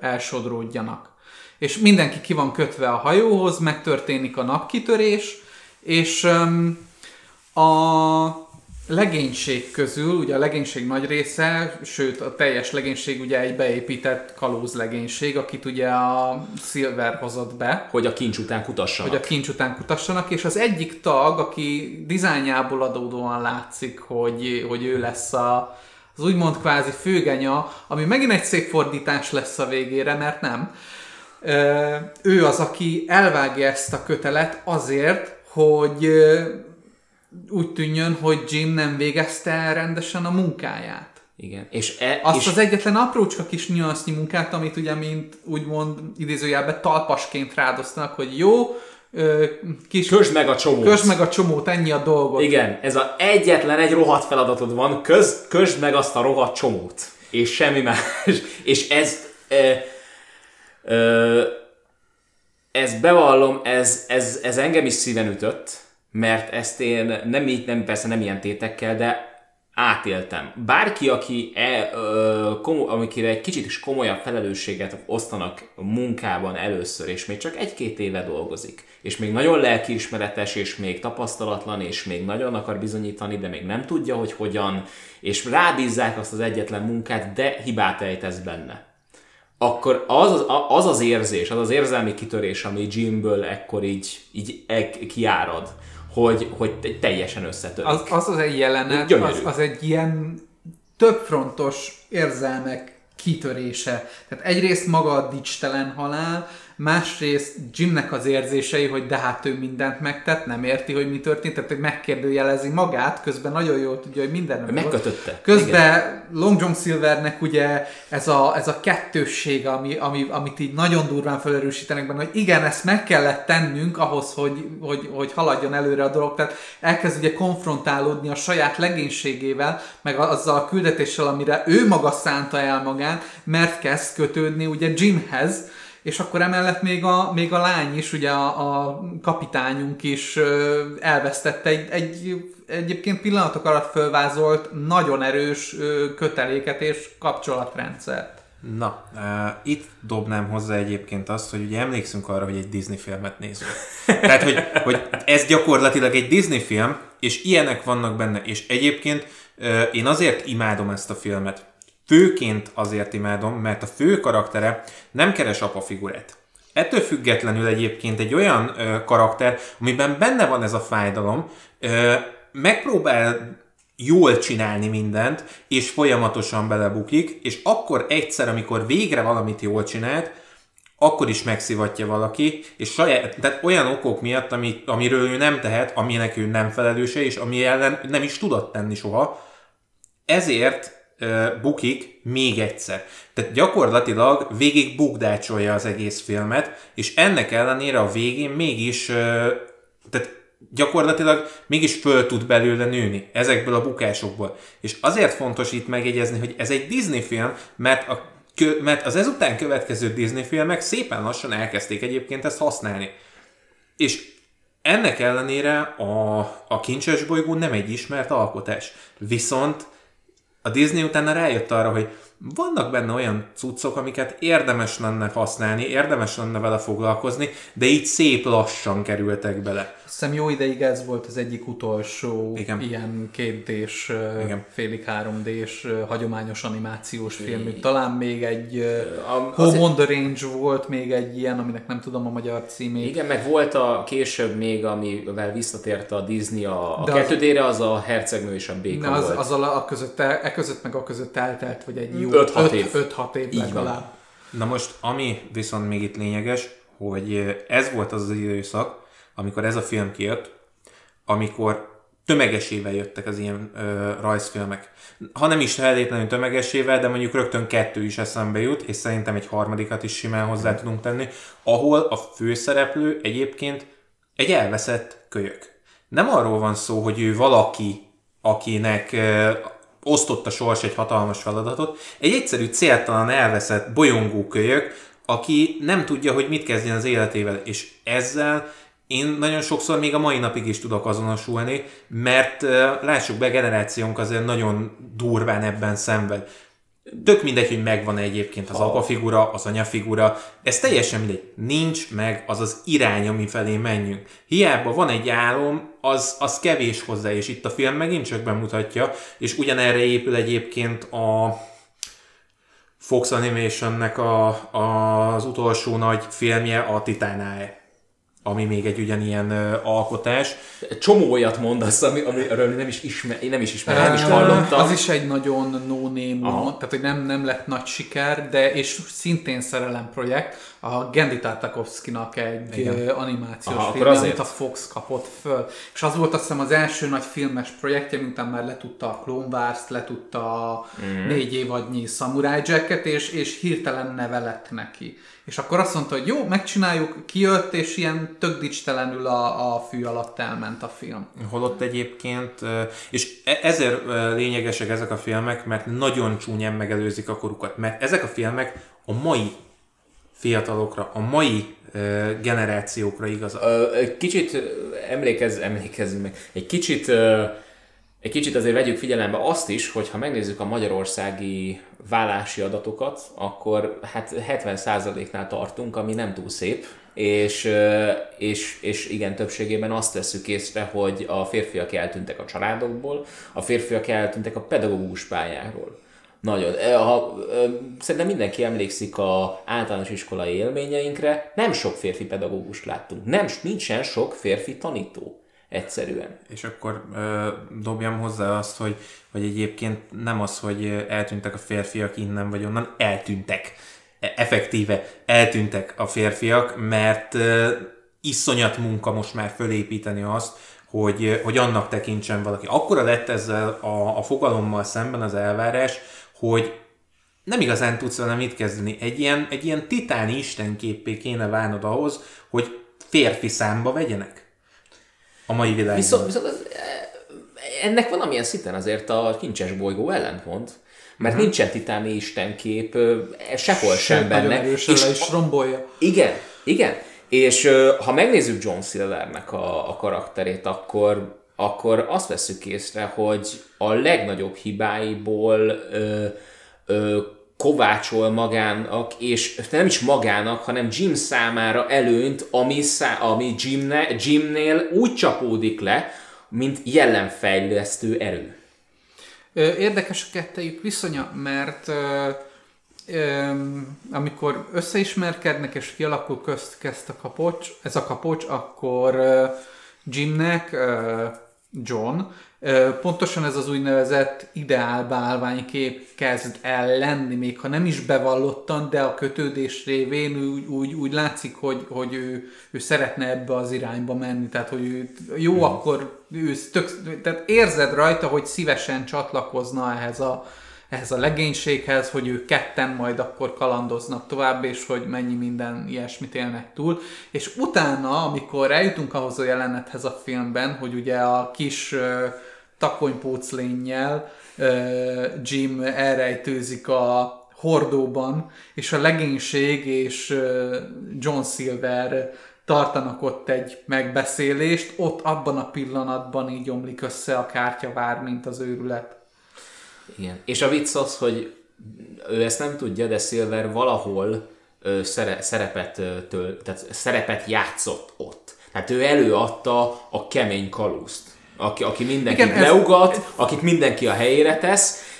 elsodródjanak. És mindenki ki van kötve a hajóhoz, megtörténik a napkitörés, és a legénység közül, ugye a legénység nagy része, sőt a teljes legénység ugye egy beépített kalóz legénység, akit ugye a Silver hozott be. Hogy a kincs után kutassanak. Hogy a kincs után kutassanak, és az egyik tag, aki dizájnjából adódóan látszik, hogy, hogy ő lesz a, az úgymond kvázi főgenya, ami megint egy szép fordítás lesz a végére, mert nem. Ő az, aki elvágja ezt a kötelet azért, hogy úgy tűnjön, hogy Jim nem végezte el rendesen a munkáját. Igen. És e, Azt és... az egyetlen aprócska kis nyansznyi munkát, amit ugye, mint úgymond idézőjelben talpasként rádoztanak, hogy jó, kis... Közd meg a csomót. Közd meg a csomót, ennyi a dolgot. Igen, ez a egyetlen egy rohadt feladatod van, köz, közd meg azt a rohadt csomót. És semmi más. és ez... E, e, ez bevallom, ez, ez, ez engem is szíven ütött, mert ezt én nem így, nem, persze nem ilyen tétekkel, de átéltem. Bárki, aki e, ö, komo, amikire egy kicsit is komolyabb felelősséget osztanak munkában először, és még csak egy-két éve dolgozik, és még nagyon lelkiismeretes, és még tapasztalatlan, és még nagyon akar bizonyítani, de még nem tudja, hogy hogyan, és rábízzák azt az egyetlen munkát, de hibát ejtesz benne akkor az az, az az érzés, az az érzelmi kitörés, ami Jimből ekkor így, így e, kiárad, hogy, hogy teljesen összetörik. Az, az az egy jelenet, az, az egy ilyen többfrontos érzelmek kitörése. Tehát egyrészt maga a dicstelen halál, másrészt Jimnek az érzései, hogy de hát ő mindent megtett, nem érti, hogy mi történt, tehát hogy megkérdőjelezi magát, közben nagyon jól tudja, hogy minden Megkötötte. Közben Igen. Long John Silvernek ugye ez a, ez a kettősség, ami, ami, amit így nagyon durván felerősítenek benne, hogy igen, ezt meg kellett tennünk ahhoz, hogy, hogy, hogy haladjon előre a dolog, tehát elkezd ugye konfrontálódni a saját legénységével, meg azzal a küldetéssel, amire ő maga szánta el magát, mert kezd kötődni ugye Jimhez, és akkor emellett még a, még a lány is, ugye a, a kapitányunk is elvesztette egy, egy egyébként pillanatok alatt fölvázolt nagyon erős köteléket és kapcsolatrendszert. Na, uh, itt dobnám hozzá egyébként azt, hogy ugye emlékszünk arra, hogy egy Disney filmet nézünk. Tehát, hogy, hogy ez gyakorlatilag egy Disney film, és ilyenek vannak benne, és egyébként uh, én azért imádom ezt a filmet, Főként azért imádom, mert a fő karaktere nem keres apa figurát. Ettől függetlenül egyébként egy olyan ö, karakter, amiben benne van ez a fájdalom, ö, megpróbál jól csinálni mindent, és folyamatosan belebukik, és akkor egyszer, amikor végre valamit jól csinált, akkor is megszivatja valaki, és saját, tehát olyan okok miatt, ami, amiről ő nem tehet, aminek ő nem felelőse, és ami ellen nem is tudott tenni soha, ezért bukik még egyszer. Tehát gyakorlatilag végig bukdácsolja az egész filmet, és ennek ellenére a végén mégis, tehát gyakorlatilag mégis föl tud belőle nőni ezekből a bukásokból. És azért fontos itt megjegyezni, hogy ez egy Disney film, mert a mert az ezután következő Disney filmek szépen lassan elkezdték egyébként ezt használni. És ennek ellenére a, a Kincses bolygó nem egy ismert alkotás. Viszont a Disney utána rájött arra, hogy vannak benne olyan cuccok, amiket érdemes lenne használni, érdemes lenne vele foglalkozni, de így szép lassan kerültek bele. Hiszem jó ideig ez volt az egyik utolsó Igen. ilyen kétdés, Igen. félig 3D-s hagyományos animációs filmük. Talán még egy A- Home on the Range volt még egy ilyen, aminek nem tudom a magyar címét. Igen, meg volt a később még, amivel visszatért a Disney a, a De az- kettődére, az a hercegnő és a béka Ne, az, volt. az a, a között, e között meg a között eltelt, vagy egy jó Öt-hat év. 5-6 év Így van. legalább. Na most, ami viszont még itt lényeges, hogy ez volt az az időszak, amikor ez a film kijött, amikor tömegesével jöttek az ilyen ö, rajzfilmek. Ha nem is feltétlenül tömegesével, de mondjuk rögtön kettő is eszembe jut, és szerintem egy harmadikat is simán hozzá tudunk tenni, ahol a főszereplő egyébként egy elveszett kölyök. Nem arról van szó, hogy ő valaki, akinek ö, osztott a sors egy hatalmas feladatot, egy egyszerű céltalan elveszett bolyongó kölyök, aki nem tudja, hogy mit kezdjen az életével, és ezzel én nagyon sokszor még a mai napig is tudok azonosulni, mert lássuk be, generációnk azért nagyon durván ebben szenved. Tök mindegy, hogy megvan egyébként az apa figura, az anya figura, ez teljesen mindegy. Nincs meg az az irány, ami felé menjünk. Hiába van egy álom, az, az kevés hozzá, és itt a film megint csak bemutatja, és ugyanerre épül egyébként a Fox Animationnek a, az utolsó nagy filmje, a Titánáe ami még egy ugyanilyen ö, alkotás. Csomó olyat mondasz, ami, amiről nem is, ismer, én nem is ismerem, nem is hallottam. Az is egy nagyon no-name, Aha. tehát hogy nem, nem lett nagy siker, de és szintén szerelem projekt, a Gendy Tartakovsky-nak egy Igen. animációs Aha, film, amit a Fox kapott föl. És az volt azt hiszem az első nagy filmes projektje, miután már letudta a Clone Wars-t, letudta a Mhm. négy évadnyi Samurai Jacket, és, és hirtelen neve lett neki. És akkor azt mondta, hogy jó, megcsináljuk, kijött, és ilyen tök dicstelenül a, a fű alatt elment a film. Holott egyébként, és e- ezért lényegesek ezek a filmek, mert nagyon csúnyán megelőzik a korukat, mert ezek a filmek a mai fiatalokra, a mai generációkra egy kicsit emlékezz, emlékezzünk meg, egy kicsit, egy kicsit azért vegyük figyelembe azt is, hogy ha megnézzük a magyarországi vállási adatokat, akkor hát 70%-nál tartunk, ami nem túl szép, és, és, és igen, többségében azt veszük észre, hogy a férfiak eltűntek a családokból, a férfiak eltűntek a pedagógus pályáról. Nagyon. Ö, Ha, szerintem mindenki emlékszik a általános iskolai élményeinkre. Nem sok férfi pedagógust láttunk. Nem, nincsen sok férfi tanító. Egyszerűen. És akkor ö, dobjam hozzá azt, hogy, hogy egyébként nem az, hogy eltűntek a férfiak innen vagy onnan, eltűntek. E- Effektíve eltűntek a férfiak, mert ö, iszonyat munka most már fölépíteni azt, hogy, hogy annak tekintsen valaki. Akkora lett ezzel a, a fogalommal szemben az elvárás, hogy nem igazán tudsz vele mit kezdeni. Egy ilyen, egy ilyen titáni istenképé kéne válnod ahhoz, hogy férfi számba vegyenek a mai világban. Viszont, viszont az, eh, ennek valamilyen szinten azért a kincses bolygó ellentmond. Mert nincsen titáni istenkép sehol sem Nagyon benne. És le is rombolja. Igen, igen. És ha megnézzük John Silvernek a, a karakterét, akkor, akkor azt veszük észre, hogy a legnagyobb hibáiból ö, ö, kovácsol magának, és nem is magának, hanem Jim számára előnyt, ami, szá, ami Jimne, Jimnél úgy csapódik le, mint jellemfejlesztő erő. Érdekes a kettejük viszonya, mert ö, ö, amikor összeismerkednek és kialakul köztük ezt a kapocs, ez a kapocs, akkor ö, Jimnek, John, pontosan ez az úgynevezett ideál beállványkép kezd el lenni, még ha nem is bevallottan, de a kötődés révén úgy, úgy, úgy látszik, hogy, hogy ő, ő szeretne ebbe az irányba menni, tehát hogy ő, jó, hmm. akkor ő tök, tehát érzed rajta, hogy szívesen csatlakozna ehhez a, ehhez a legénységhez, hogy ők ketten majd akkor kalandoznak tovább, és hogy mennyi minden ilyesmit élnek túl. És utána, amikor eljutunk ahhoz a jelenethez a filmben, hogy ugye a kis uh, takonypóclénnyel Jim elrejtőzik a hordóban, és a legénység és John Silver tartanak ott egy megbeszélést, ott abban a pillanatban így omlik össze a kártyavár, mint az őrület. Igen. És a vicc az, hogy ő ezt nem tudja, de Silver valahol ö, szere, szerepet, ö, töl, tehát szerepet játszott ott. Tehát ő előadta a kemény kalózt, aki, aki mindenkit Igen, ez- leugat, akit mindenki a helyére tesz,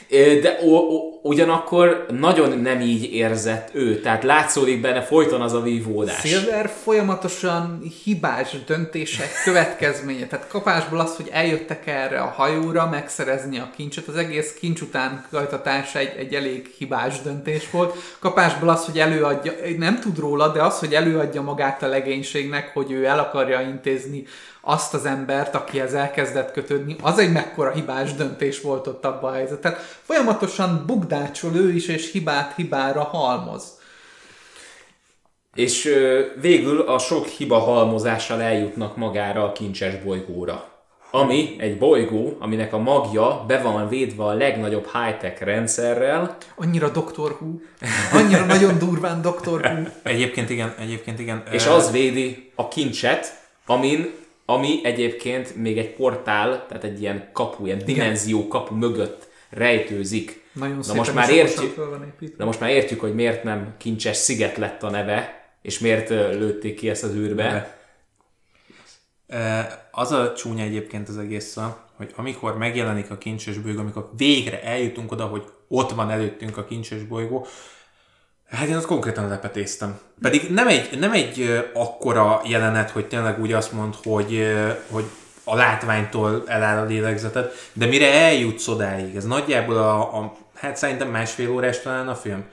de o, o, ugyanakkor nagyon nem így érzett ő, tehát látszódik benne folyton az a vívódás. Silver folyamatosan hibás döntések következménye. Tehát kapásból az, hogy eljöttek erre a hajóra megszerezni a kincset, az egész kincs után kajtatás egy, egy elég hibás döntés volt. Kapásból az, hogy előadja, nem tud róla, de az, hogy előadja magát a legénységnek, hogy ő el akarja intézni azt az embert, akihez elkezdett kötődni, az egy mekkora hibás döntés volt ott abban a helyzetben. Folyamatosan bugdácsol ő is, és hibát hibára halmoz. És ö, végül a sok hiba halmozással eljutnak magára a kincses bolygóra. Ami egy bolygó, aminek a magja be van védve a legnagyobb high-tech rendszerrel, Annyira Doctor Who. Annyira nagyon durván Doctor Who. Egyébként igen, egyébként igen. és az védi a kincset, amin, ami egyébként még egy portál, tehát egy ilyen kapu, ilyen dimenzió kapu mögött rejtőzik. Nagyon Na most már értjük. Na most már értjük, hogy miért nem kincses sziget lett a neve, és miért lőtték ki ezt az űrbe. Neve. Az a csúnya egyébként az egész, hogy amikor megjelenik a kincses bolygó, amikor végre eljutunk oda, hogy ott van előttünk a kincses bolygó, hát én azt konkrétan lepetéztem. Pedig nem egy, nem egy akkora jelenet, hogy tényleg úgy azt mond, hogy, hogy a látványtól eláll a lélegzeted, de mire eljutsz odáig, ez nagyjából a, a hát szerintem másfél órás talán a film.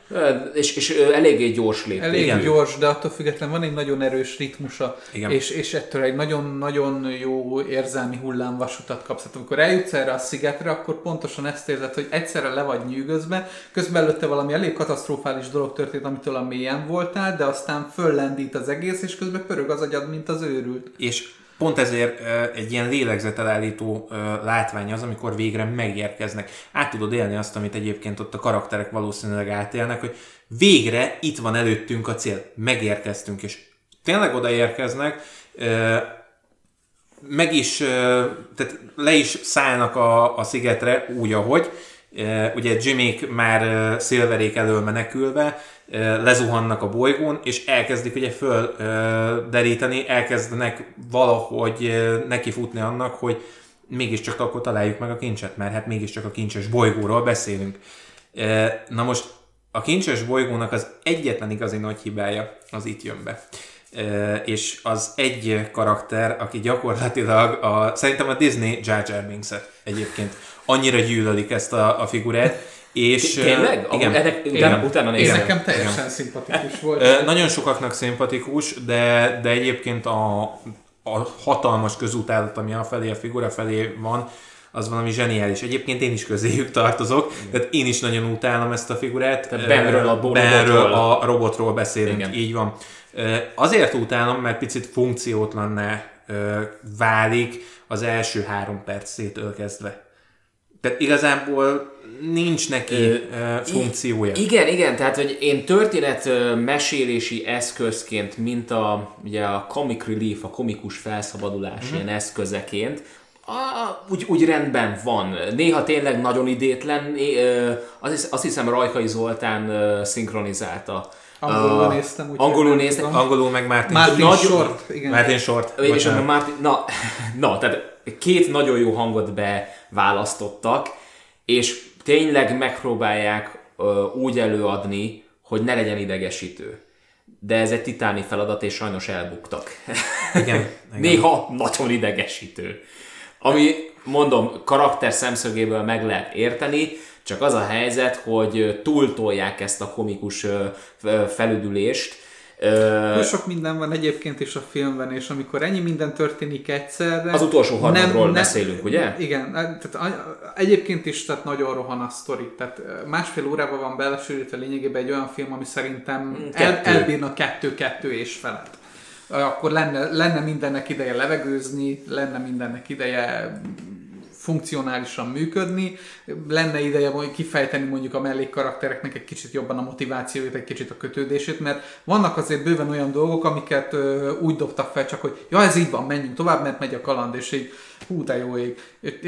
És, és eléggé gyors lépték. Elég Igen. Gyors, de attól függetlenül van egy nagyon erős ritmusa, Igen. és, és ettől egy nagyon-nagyon jó érzelmi hullámvasutat kapsz. Tehát amikor eljutsz erre a szigetre, akkor pontosan ezt érzed, hogy egyszerre le vagy nyűgözve, közben előtte valami elég katasztrofális dolog történt, amitől a mélyen voltál, de aztán föllendít az egész, és közben pörög az agyad, mint az őrült. És pont ezért egy ilyen lélegzetelállító látvány az, amikor végre megérkeznek. Át tudod élni azt, amit egyébként ott a karakterek valószínűleg átélnek, hogy végre itt van előttünk a cél. Megérkeztünk, és tényleg odaérkeznek, meg is, tehát le is szállnak a, a szigetre úgy, ahogy. Ugye Jimmyk már ö, Silverék elől menekülve, lezuhannak a bolygón, és elkezdik ugye föl ö, deríteni, elkezdenek valahogy nekifutni annak, hogy mégiscsak akkor találjuk meg a kincset, mert hát mégiscsak a kincses bolygóról beszélünk. Na most a kincses bolygónak az egyetlen igazi nagy hibája az itt jön be. És az egy karakter, aki gyakorlatilag a, szerintem a Disney Jar Jar binks egyébként annyira gyűlölik ezt a, a figurát, és... Tényleg? Igen. Ennek, utána, utána Én nézem. nekem teljesen szimpatikus volt. Nagyon sokaknak szimpatikus, de, de egyébként a, a hatalmas közútálat, ami a felé, a figura felé van, az valami zseniális. Egyébként én is közéjük tartozok, tehát én is nagyon utálom ezt a figurát. Tehát Benről, a Benről, robotról. a robotról beszélünk, Igen. így van. Azért utálom, mert picit funkciótlanná válik az első három percétől kezdve. Tehát igazából nincs neki Ö, funkciója. Igen, igen, tehát hogy én történet mesélési eszközként, mint a, ugye a comic relief, a komikus felszabadulás Mhm. ilyen eszközeként, a, úgy, úgy rendben van. Néha tényleg nagyon idétlen, azt, hisz- azt hiszem Rajkai Zoltán ö, szinkronizálta. Angolul A- néztem, úgyhogy Angolul néztem. tudom. Angolul meg Martin, Martin Nagyon- Short, igen. Martin Short. És akkor Martin, na, na, tehát két nagyon jó hangot beválasztottak, és tényleg megpróbálják ö, úgy előadni, hogy ne legyen idegesítő. De ez egy titáni feladat, és sajnos elbuktak. Igen, igen. Néha nagyon idegesítő. Ami, mondom, karakter szemszögéből meg lehet érteni, csak az a helyzet, hogy túltolják ezt a komikus felüdülést. Ö, sok minden van egyébként is a filmben, és amikor ennyi minden történik egyszerre... Az utolsó harmadról beszélünk, ugye? Igen, tehát a- egyébként is tehát nagyon rohan a sztori. Tehát másfél órában van belesűrítve lényegében egy olyan film, ami szerintem el, Kettő. elbírna kettő-kettő és felett. Akkor lenne, lenne mindennek ideje levegőzni, lenne mindennek ideje funkcionálisan működni, lenne ideje mondjuk kifejteni mondjuk a mellékkaraktereknek egy kicsit jobban a motivációit, egy kicsit a kötődését, mert vannak azért bőven olyan dolgok, amiket úgy dobtak fel csak, hogy ja ez így van, menjünk tovább, mert megy a kaland, és így hú de jó ég.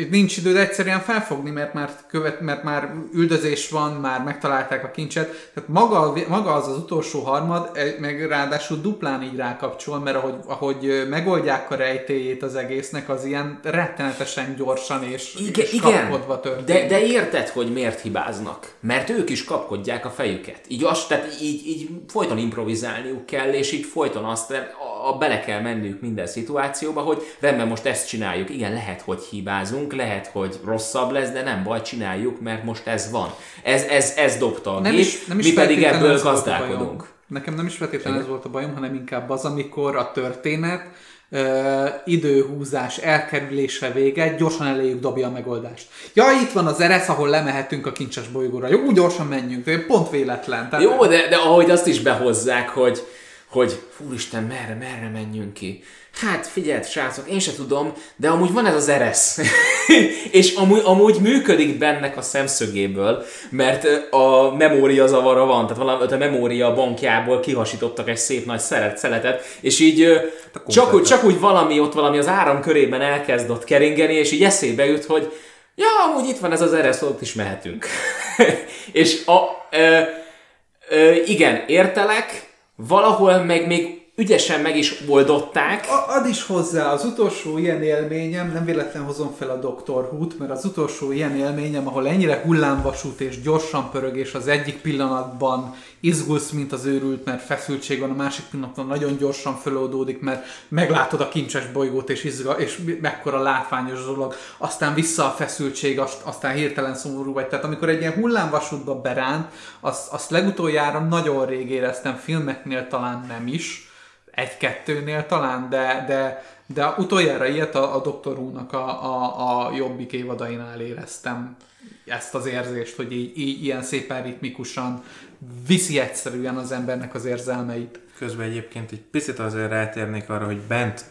Nincs időd egyszerűen felfogni, mert már, követ, mert már üldözés van, már megtalálták a kincset. Tehát maga, maga az az utolsó harmad, meg ráadásul duplán így rákapcsol, mert ahogy, ahogy megoldják a rejtéjét az egésznek, az ilyen rettenetesen gyorsan és, igen, és kapkodva történik. De, de érted, hogy miért hibáznak? Mert ők is kapkodják a fejüket. Így, azt, tehát így, így folyton improvizálniuk kell, és így folyton azt, a, a bele kell menniük minden szituációba, hogy rendben most ezt csináljuk. Igen, lehet, hogy hibázunk, lehet, hogy rosszabb lesz, de nem baj, csináljuk, mert most ez van. Ez, ez, ez dobta a nem gép, is, nem is mi pedig ebből gazdálkodunk. Nekem nem is feltétlenül ez volt a bajom, hanem inkább az, amikor a történet ö, időhúzás elkerülése vége, gyorsan eléjük dobja a megoldást. Ja, itt van az eresz, ahol lemehetünk a kincses bolygóra. Jó, úgy gyorsan menjünk. Pont véletlen. Tehát, Jó, de, de ahogy azt is behozzák, hogy, hogy fúristen, merre, merre menjünk ki? Hát figyeld, srácok, én se tudom, de amúgy van ez az eresz. és amúgy, amúgy működik bennek a szemszögéből, mert a memória zavara van, tehát valami a memória bankjából kihasítottak egy szép nagy szeret, szeletet, és így ö, csak, úgy, csak úgy valami ott valami az áram körében elkezd ott keringeni, és így eszébe jut, hogy ja, amúgy itt van ez az eresz, ott is mehetünk. és a, ö, ö, igen, értelek, valahol meg még ügyesen meg is oldották. A- Ad is hozzá, az utolsó ilyen élményem, nem véletlen hozom fel a Dr. Who-t, mert az utolsó ilyen élményem, ahol ennyire hullámvasút és gyorsan pörög, és az egyik pillanatban izgulsz, mint az őrült, mert feszültség van, a másik pillanatban nagyon gyorsan föloldódik, mert meglátod a kincses bolygót, és, izga, és mekkora látványos dolog, aztán vissza a feszültség, azt- aztán hirtelen szomorú vagy. Tehát amikor egy ilyen hullámvasútba beránt, azt, azt legutoljára nagyon rég éreztem, filmeknél talán nem is, egy-kettőnél talán, de, de, de utoljára ilyet a, a Dr. Who-nak a, a, a jobbik évadainál éreztem ezt az érzést, hogy így, így ilyen szépen ritmikusan viszi egyszerűen az embernek az érzelmeit. Közben egyébként egy picit azért rátérnék arra, hogy bent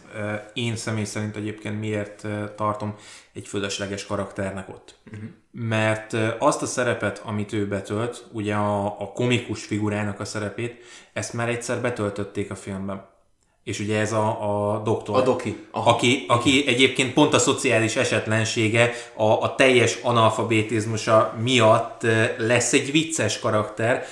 én személy szerint egyébként miért tartom egy fölösleges karakternek ott. Uh-huh. Mert azt a szerepet, amit ő betölt, ugye a, a komikus figurának a szerepét, ezt már egyszer betöltötték a filmben. És ugye ez a, a doktor. A doki. Aha. Aki, aki egyébként pont a szociális esetlensége, a, a teljes analfabetizmusa miatt lesz egy vicces karakter.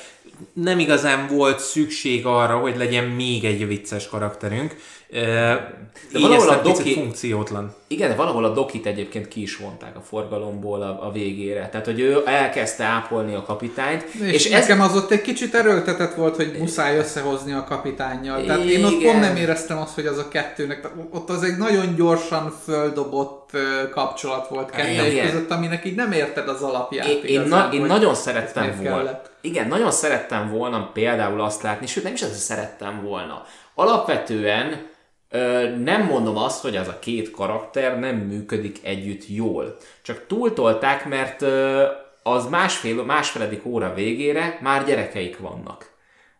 Nem igazán volt szükség arra, hogy legyen még egy vicces karakterünk. De valahol a doki- funkciótlan. Igen, de valahol a dokit egyébként ki is vonták a forgalomból a, a végére. Tehát, hogy ő elkezdte ápolni a kapitányt. És, és nekem ez... az ott egy kicsit erőltetett volt, hogy muszáj összehozni a kapitánnyal. Tehát én ott Igen. pont nem éreztem azt, hogy az a kettőnek, ott az egy nagyon gyorsan földobott kapcsolat volt kettőjük Igen. között, aminek így nem érted az alapját. Én, én, igazán, na, én nagyon szerettem volna. kellett. Igen, nagyon szerettem volna például azt látni, sőt nem is az, hogy szerettem volna. Alapvetően ö, nem mondom azt, hogy az a két karakter nem működik együtt jól. Csak túltolták, mert ö, az másfél, másfeledik óra végére már gyerekeik vannak.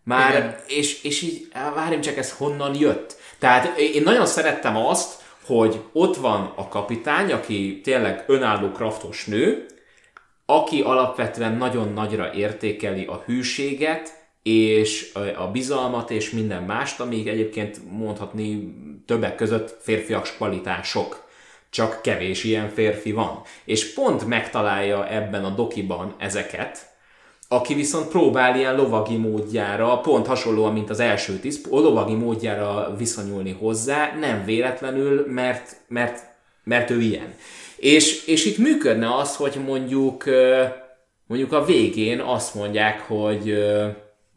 Már, Igen. és, és így, várjunk csak, ez honnan jött? Tehát én nagyon szerettem azt, hogy ott van a kapitány, aki tényleg önálló kraftos nő, aki alapvetően nagyon nagyra értékeli a hűséget, és a bizalmat, és minden mást, amíg egyébként mondhatni többek között férfiak kvalitások. Csak kevés ilyen férfi van. És pont megtalálja ebben a dokiban ezeket, aki viszont próbál ilyen lovagi módjára, pont hasonlóan, mint az első tiszt, lovagi módjára viszonyulni hozzá, nem véletlenül, mert, mert, mert ő ilyen. És, és itt működne az, hogy mondjuk, mondjuk a végén azt mondják, hogy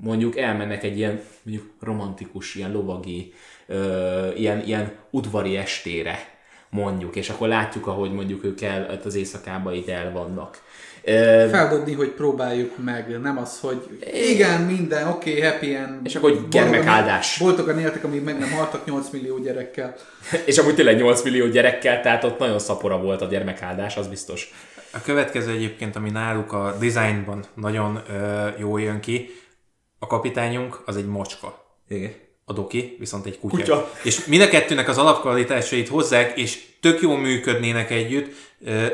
mondjuk elmennek egy ilyen mondjuk romantikus, ilyen lovagi, ö, ilyen, ilyen udvari estére, mondjuk, és akkor látjuk, ahogy mondjuk ők el, az éjszakába itt el vannak. Feldobni, hogy próbáljuk meg, nem az, hogy igen, minden, oké, okay, happy end. És akkor, hogy gyermekáldás. Boldogan éltek, amíg meg nem haltak 8 millió gyerekkel. És amúgy tényleg 8 millió gyerekkel, tehát ott nagyon szapora volt a gyermekáldás, az biztos. A következő egyébként, ami náluk a designban nagyon ö, jól jön ki, a kapitányunk az egy mocska. Igen. A doki viszont egy kutya. Kutya. És mind a kettőnek az alapkvalitásait hozzák, és tök jól működnének együtt,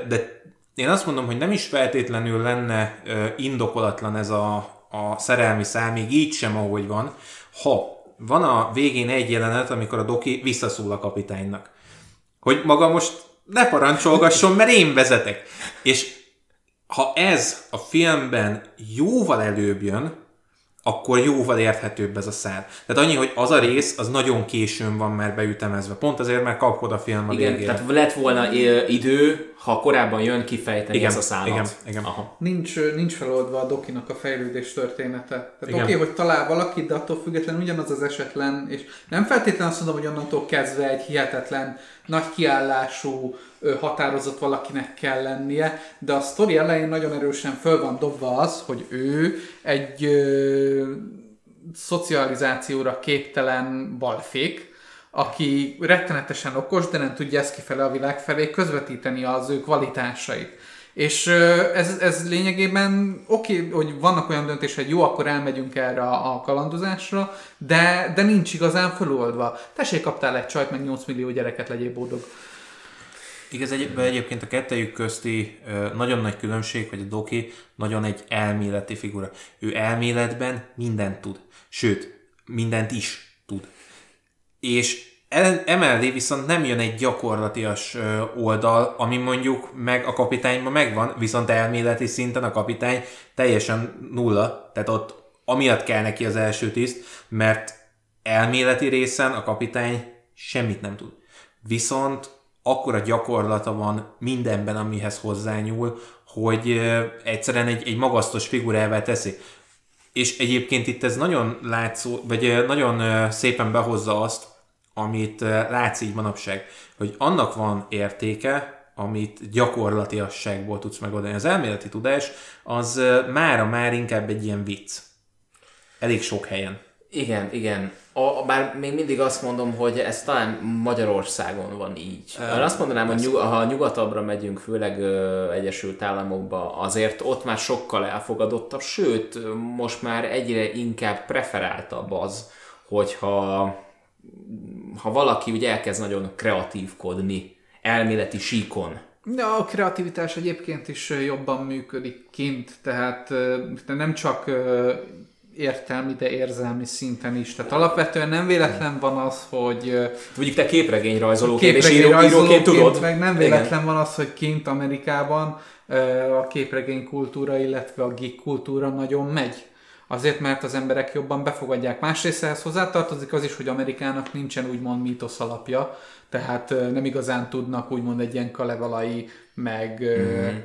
de én azt mondom, hogy nem is feltétlenül lenne indokolatlan ez a, a szerelmi szál, még így sem, ahogy van, ha van a végén egy jelenet, amikor a doki visszaszól a kapitánynak. Hogy maga most ne parancsolgasson, mert én vezetek. És ha ez a filmben jóval előbb jön, akkor jóval érthetőbb ez a szár. Tehát annyi, hogy az a rész, az nagyon későn van már beütemezve. Pont azért, mert kapod a film a Igen, végére. tehát lett volna idő, ha korábban jön kifejteni Igen, ez a szállat. igen, igen. Aha. Nincs, nincs feloldva a Dokinak a fejlődés története. Tehát oké, okay, hogy talál valakit, de attól függetlenül ugyanaz az esetlen, és nem feltétlenül azt mondom, hogy onnantól kezdve egy hihetetlen, nagy kiállású, határozott valakinek kell lennie, de a sztori elején nagyon erősen föl van dobva az, hogy ő egy ö, szocializációra képtelen balfék, aki rettenetesen okos, de nem tudja ezt kifele a világ felé közvetíteni az ő kvalitásait. És ez, ez lényegében oké, okay, hogy vannak olyan döntések, hogy jó, akkor elmegyünk erre a kalandozásra, de, de nincs igazán föloldva. Tessék, kaptál egy csajt, meg 8 millió gyereket, legyél boldog. Igaz, egy, egyébként a kettejük közti nagyon nagy különbség, hogy a Doki nagyon egy elméleti figura. Ő elméletben mindent tud. Sőt, mindent is tud. És el- emellé viszont nem jön egy gyakorlatias oldal, ami mondjuk meg a kapitányban megvan, viszont elméleti szinten a kapitány teljesen nulla. Tehát ott amiatt kell neki az első tiszt, mert elméleti részen a kapitány semmit nem tud. Viszont akkora gyakorlata van mindenben, amihez hozzányúl, hogy egyszerűen egy, egy magasztos figurává teszi. És egyébként itt ez nagyon látszó, vagy nagyon szépen behozza azt, amit látsz így manapság, hogy annak van értéke, amit gyakorlatiasságból tudsz megoldani. Az elméleti tudás az mára már inkább egy ilyen vicc. Elég sok helyen. Igen, igen. A, bár még mindig azt mondom, hogy ez talán Magyarországon van így. Én azt mondanám, hogy nyug, ha nyugatabbra megyünk, főleg ö, Egyesült Államokba, azért ott már sokkal elfogadottabb, sőt, ö, most már egyre inkább preferáltabb az, hogyha ha valaki ugye elkezd nagyon kreatívkodni, elméleti síkon, De a kreativitás egyébként is ö, jobban működik kint, tehát ö, nem csak ö, értelmi, de érzelmi szinten is. Tehát alapvetően nem véletlen van az, hogy Mondjuk te képregényrajzolóként és képregény író, íróként rajzolóként, tudod. meg nem Igen. véletlen van az, hogy kint Amerikában a képregény kultúra, illetve a geek kultúra nagyon megy. Azért, mert az emberek jobban befogadják. Másrészt ehhez hozzátartozik az is, hogy Amerikának nincsen úgymond mítosz alapja, tehát nem igazán tudnak úgymond egy ilyen kalevalai, meg mm-hmm.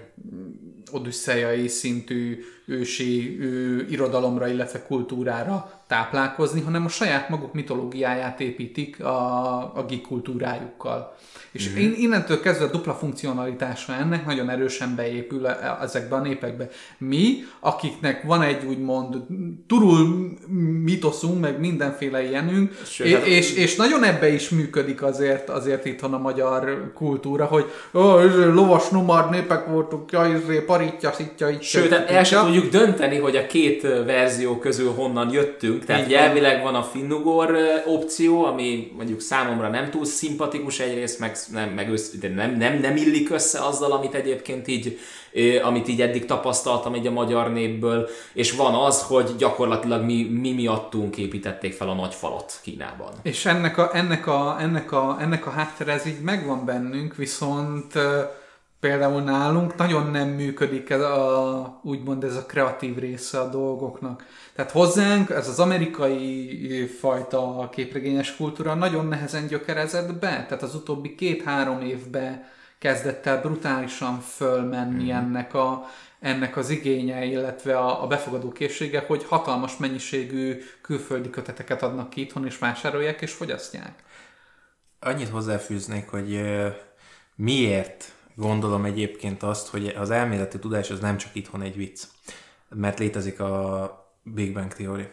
odüsszejai szintű ősi ő, irodalomra, illetve kultúrára táplálkozni, hanem a saját maguk mitológiáját építik a, a geek kultúrájukkal. És mm. innentől kezdve a dupla funkcionalitása ennek nagyon erősen beépül e- ezekbe a népekbe. Mi, akiknek van egy úgymond turul mitoszunk, meg mindenféle ilyenünk, Sőt, és, hát- és, és nagyon ebbe is működik azért, azért itthon a magyar kultúra, hogy ó, lovas nomad népek voltunk, ja, izé, paritja, szitja, itt. Sőt, hát el sem tudjuk dönteni, hogy a két verzió közül honnan jöttünk. Tehát Így elvileg van a finnugor opció, ami mondjuk számomra nem túl szimpatikus egyrészt, meg nem, meg össz, de nem, nem, nem illik össze azzal, amit egyébként így amit így eddig tapasztaltam így a magyar népből, és van az, hogy gyakorlatilag mi, mi miattunk építették fel a nagy falat Kínában. És ennek a, ennek, a, ennek, a, ennek a háttere ez így megvan bennünk, viszont például nálunk nagyon nem működik ez a, úgymond ez a kreatív része a dolgoknak. Tehát hozzánk ez az amerikai fajta képregényes kultúra nagyon nehezen gyökerezett be, tehát az utóbbi két-három évben kezdett el brutálisan fölmenni mm. ennek, a, ennek az igénye, illetve a, a befogadó készsége, hogy hatalmas mennyiségű külföldi köteteket adnak ki itthon, és vásárolják, és fogyasztják. Annyit hozzáfűznék, hogy miért gondolom egyébként azt, hogy az elméleti tudás az nem csak itthon egy vicc. Mert létezik a Big Bang Theory.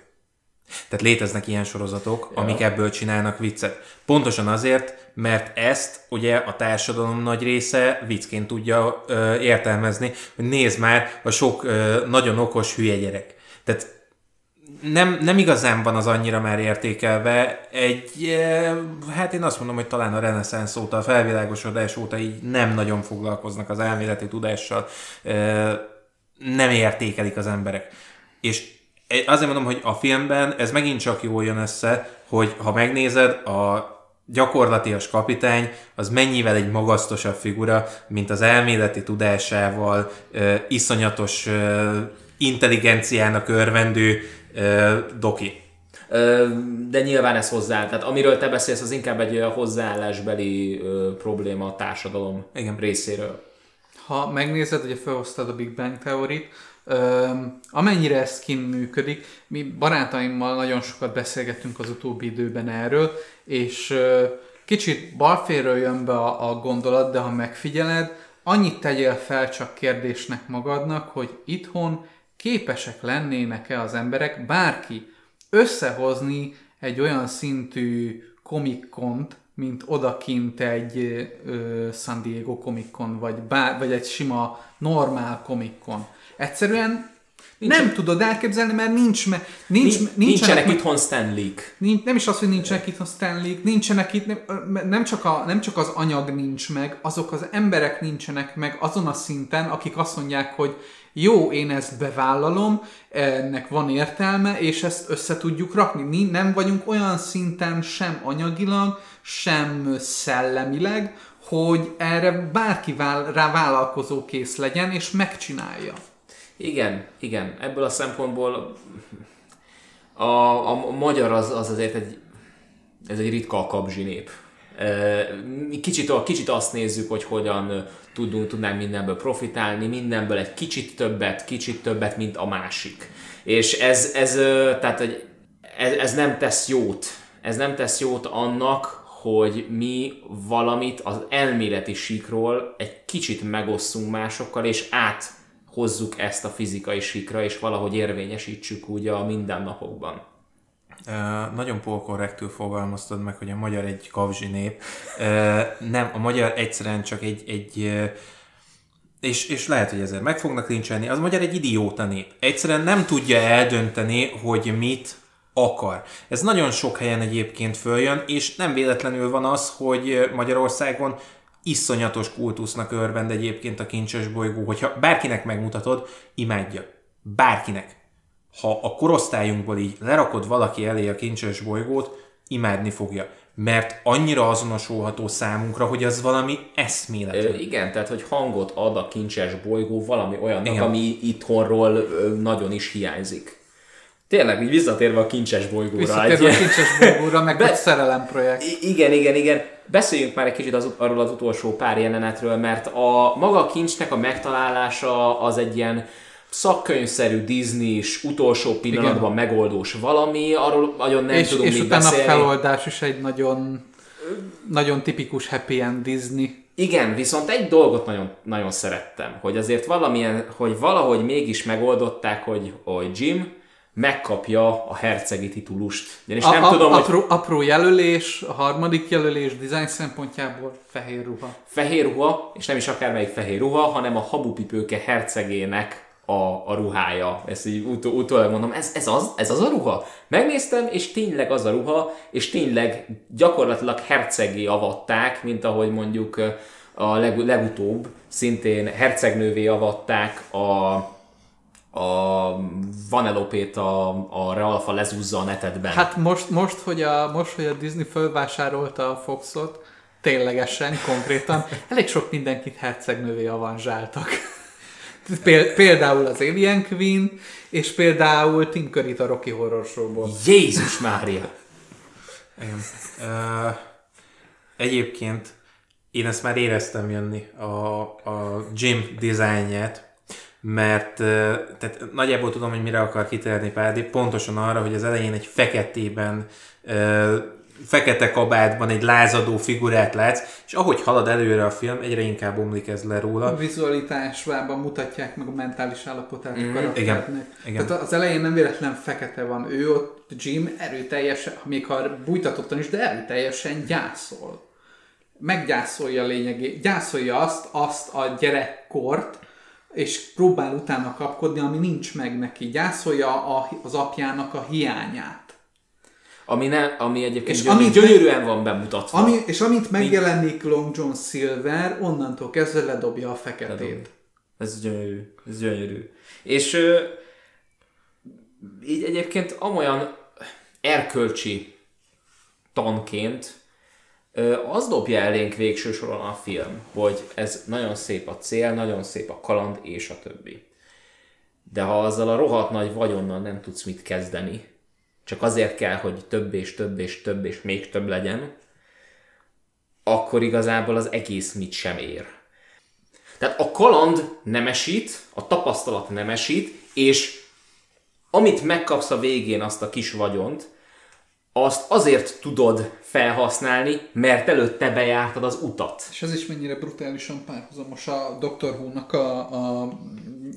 Tehát léteznek ilyen sorozatok, ja. amik ebből csinálnak viccet. Pontosan azért, mert ezt ugye a társadalom nagy része viccként tudja ö, értelmezni, hogy nézd már a sok ö, nagyon okos hülye gyerek. Tehát nem, nem igazán van az annyira már értékelve. Egy, eh, hát én azt mondom, hogy talán a reneszánsz óta, a felvilágosodás óta így nem nagyon foglalkoznak az elméleti tudással. Eh, Nem értékelik az emberek. És azért mondom, hogy a filmben ez megint csak jól jön össze, hogy ha megnézed, a gyakorlatias kapitány az mennyivel egy magasztosabb figura, mint az elméleti tudásával, ö, iszonyatos intelligenciának örvendő ö, doki. De nyilván ez hozzá, tehát amiről te beszélsz, az inkább egy hozzáállásbeli ö, probléma a társadalom Igen. részéről. Ha megnézed, hogy felhoztad a Big Bang teorit, amennyire ez kint működik, mi barátaimmal nagyon sokat beszélgettünk az utóbbi időben erről, és kicsit balféről jön be a, a gondolat, de ha megfigyeled, annyit tegyél fel csak kérdésnek magadnak, hogy itthon képesek lennének-e az emberek, bárki, összehozni egy olyan szintű komikkont, mint odakint egy ö, San Diego Comic vagy, bár, vagy egy sima normál Comic. Egyszerűen Nincs, nem tudod elképzelni, mert nincs, me, nincs, nincs nincsenek, nincsenek itthon stanley nincs, Nem is az, hogy nincsenek itthon stanley nincsenek itt, nem, nem, csak a, nem csak az anyag nincs meg, azok az emberek nincsenek meg azon a szinten, akik azt mondják, hogy jó, én ezt bevállalom, ennek van értelme, és ezt össze tudjuk rakni. Mi nem vagyunk olyan szinten sem anyagilag, sem szellemileg, hogy erre bárki vál, rá vállalkozó kész legyen, és megcsinálja. Igen, igen. Ebből a szempontból a, a magyar az, az azért egy, ez egy ritka a kapzsi nép. Kicsit, kicsit azt nézzük, hogy hogyan tudunk, tudnánk mindenből profitálni, mindenből egy kicsit többet, kicsit többet, mint a másik. És ez, ez, tehát, ez, ez nem tesz jót. Ez nem tesz jót annak, hogy mi valamit az elméleti síkról egy kicsit megosszunk másokkal, és át hozzuk ezt a fizikai sikra, és valahogy érvényesítsük úgy a mindennapokban. Nagyon polkorrektül fogalmaztad meg, hogy a magyar egy kavzsi nép. Nem, a magyar egyszerűen csak egy, egy és, és lehet, hogy ezzel meg fognak lincselni, az magyar egy idióta nép. Egyszerűen nem tudja eldönteni, hogy mit akar. Ez nagyon sok helyen egyébként följön, és nem véletlenül van az, hogy Magyarországon iszonyatos kultusznak örvend egyébként a kincses bolygó, hogyha bárkinek megmutatod, imádja. Bárkinek. Ha a korosztályunkból így lerakod valaki elé a kincses bolygót, imádni fogja. Mert annyira azonosulható számunkra, hogy az valami eszméletlen. Ö, igen, tehát hogy hangot ad a kincses bolygó valami olyannak, igen. ami itthonról ö, nagyon is hiányzik. Tényleg, így visszatérve a kincses bolygóra. Visszatérve egy... a kincses bolygóra, meg Be... szerelem projekt. Igen, igen, igen. Beszéljünk már egy kicsit az, arról az utolsó pár jelenetről, mert a maga a kincsnek a megtalálása az egy ilyen szakkönyvszerű Disney-s, utolsó pillanatban Igen. megoldós valami, arról nagyon nem és, tudunk és még utána beszélni. a feloldás is egy nagyon, nagyon tipikus happy end Disney. Igen, viszont egy dolgot nagyon, nagyon szerettem, hogy azért valamilyen, hogy valahogy mégis megoldották, hogy, hogy Jim megkapja a hercegi titulust. A, nem a, tudom, apró, hogy... apró jelölés, a harmadik jelölés design szempontjából fehér ruha. Fehér ruha, és nem is akármelyik fehér ruha, hanem a habupipőke hercegének a, a ruhája. Ezt így ut- utólag mondom, ez, ez, az, ez az a ruha? Megnéztem, és tényleg az a ruha, és tényleg gyakorlatilag hercegé avatták, mint ahogy mondjuk a leg, legutóbb szintén hercegnővé avatták a a Vanelopét a, a Realfa lezúzza a netedben. Hát most, most, hogy a, most, hogy a Disney fölvásárolta a Foxot, ténylegesen, konkrétan, elég sok mindenkit hercegnővé avanzsáltak. Például az Alien Queen, és például Tim curry a Rocky Horror Show-ból. Jézus Mária! Igen. Uh, egyébként én ezt már éreztem jönni, a, a Jim dizájnját, mert tehát nagyjából tudom, hogy mire akar kitérni Pádi, pontosan arra, hogy az elején egy feketében fekete kabátban egy lázadó figurát látsz, és ahogy halad előre a film, egyre inkább omlik ez le róla. A vizualitásában mutatják meg a mentális állapotát mm, a karakternek. Igen, igen. Tehát az elején nem véletlen fekete van. Ő ott, Jim erőteljesen, még ha bújtatottan is, de erőteljesen gyászol. Meggyászolja lényegét, gyászolja azt, azt a gyerekkort, és próbál utána kapkodni, ami nincs meg neki. Gyászolja a, az apjának a hiányát. Ami, ne, ami egyébként és gyönyörű, amit gyönyörűen van bemutatva. Ami, és amint megjelenik Long John Silver, onnantól kezdve ledobja a feketét. Ledob. Ez gyönyörű. Ez gyönyörű. És ö, így egyébként amolyan erkölcsi tanként Az dobja elénk végső soron a film, hogy ez nagyon szép a cél, nagyon szép a kaland és a többi. De ha azzal a rohadt nagy vagyonnal nem tudsz mit kezdeni, csak azért kell, hogy több és több és több és még több legyen, akkor igazából az egész mit sem ér. Tehát a kaland nemesít, a tapasztalat nemesít, és amit megkapsz a végén azt a kis vagyont, azt azért tudod felhasználni, mert előtte bejártad az utat. És ez is mennyire brutálisan párhuzamos a Dr. Who-nak a, a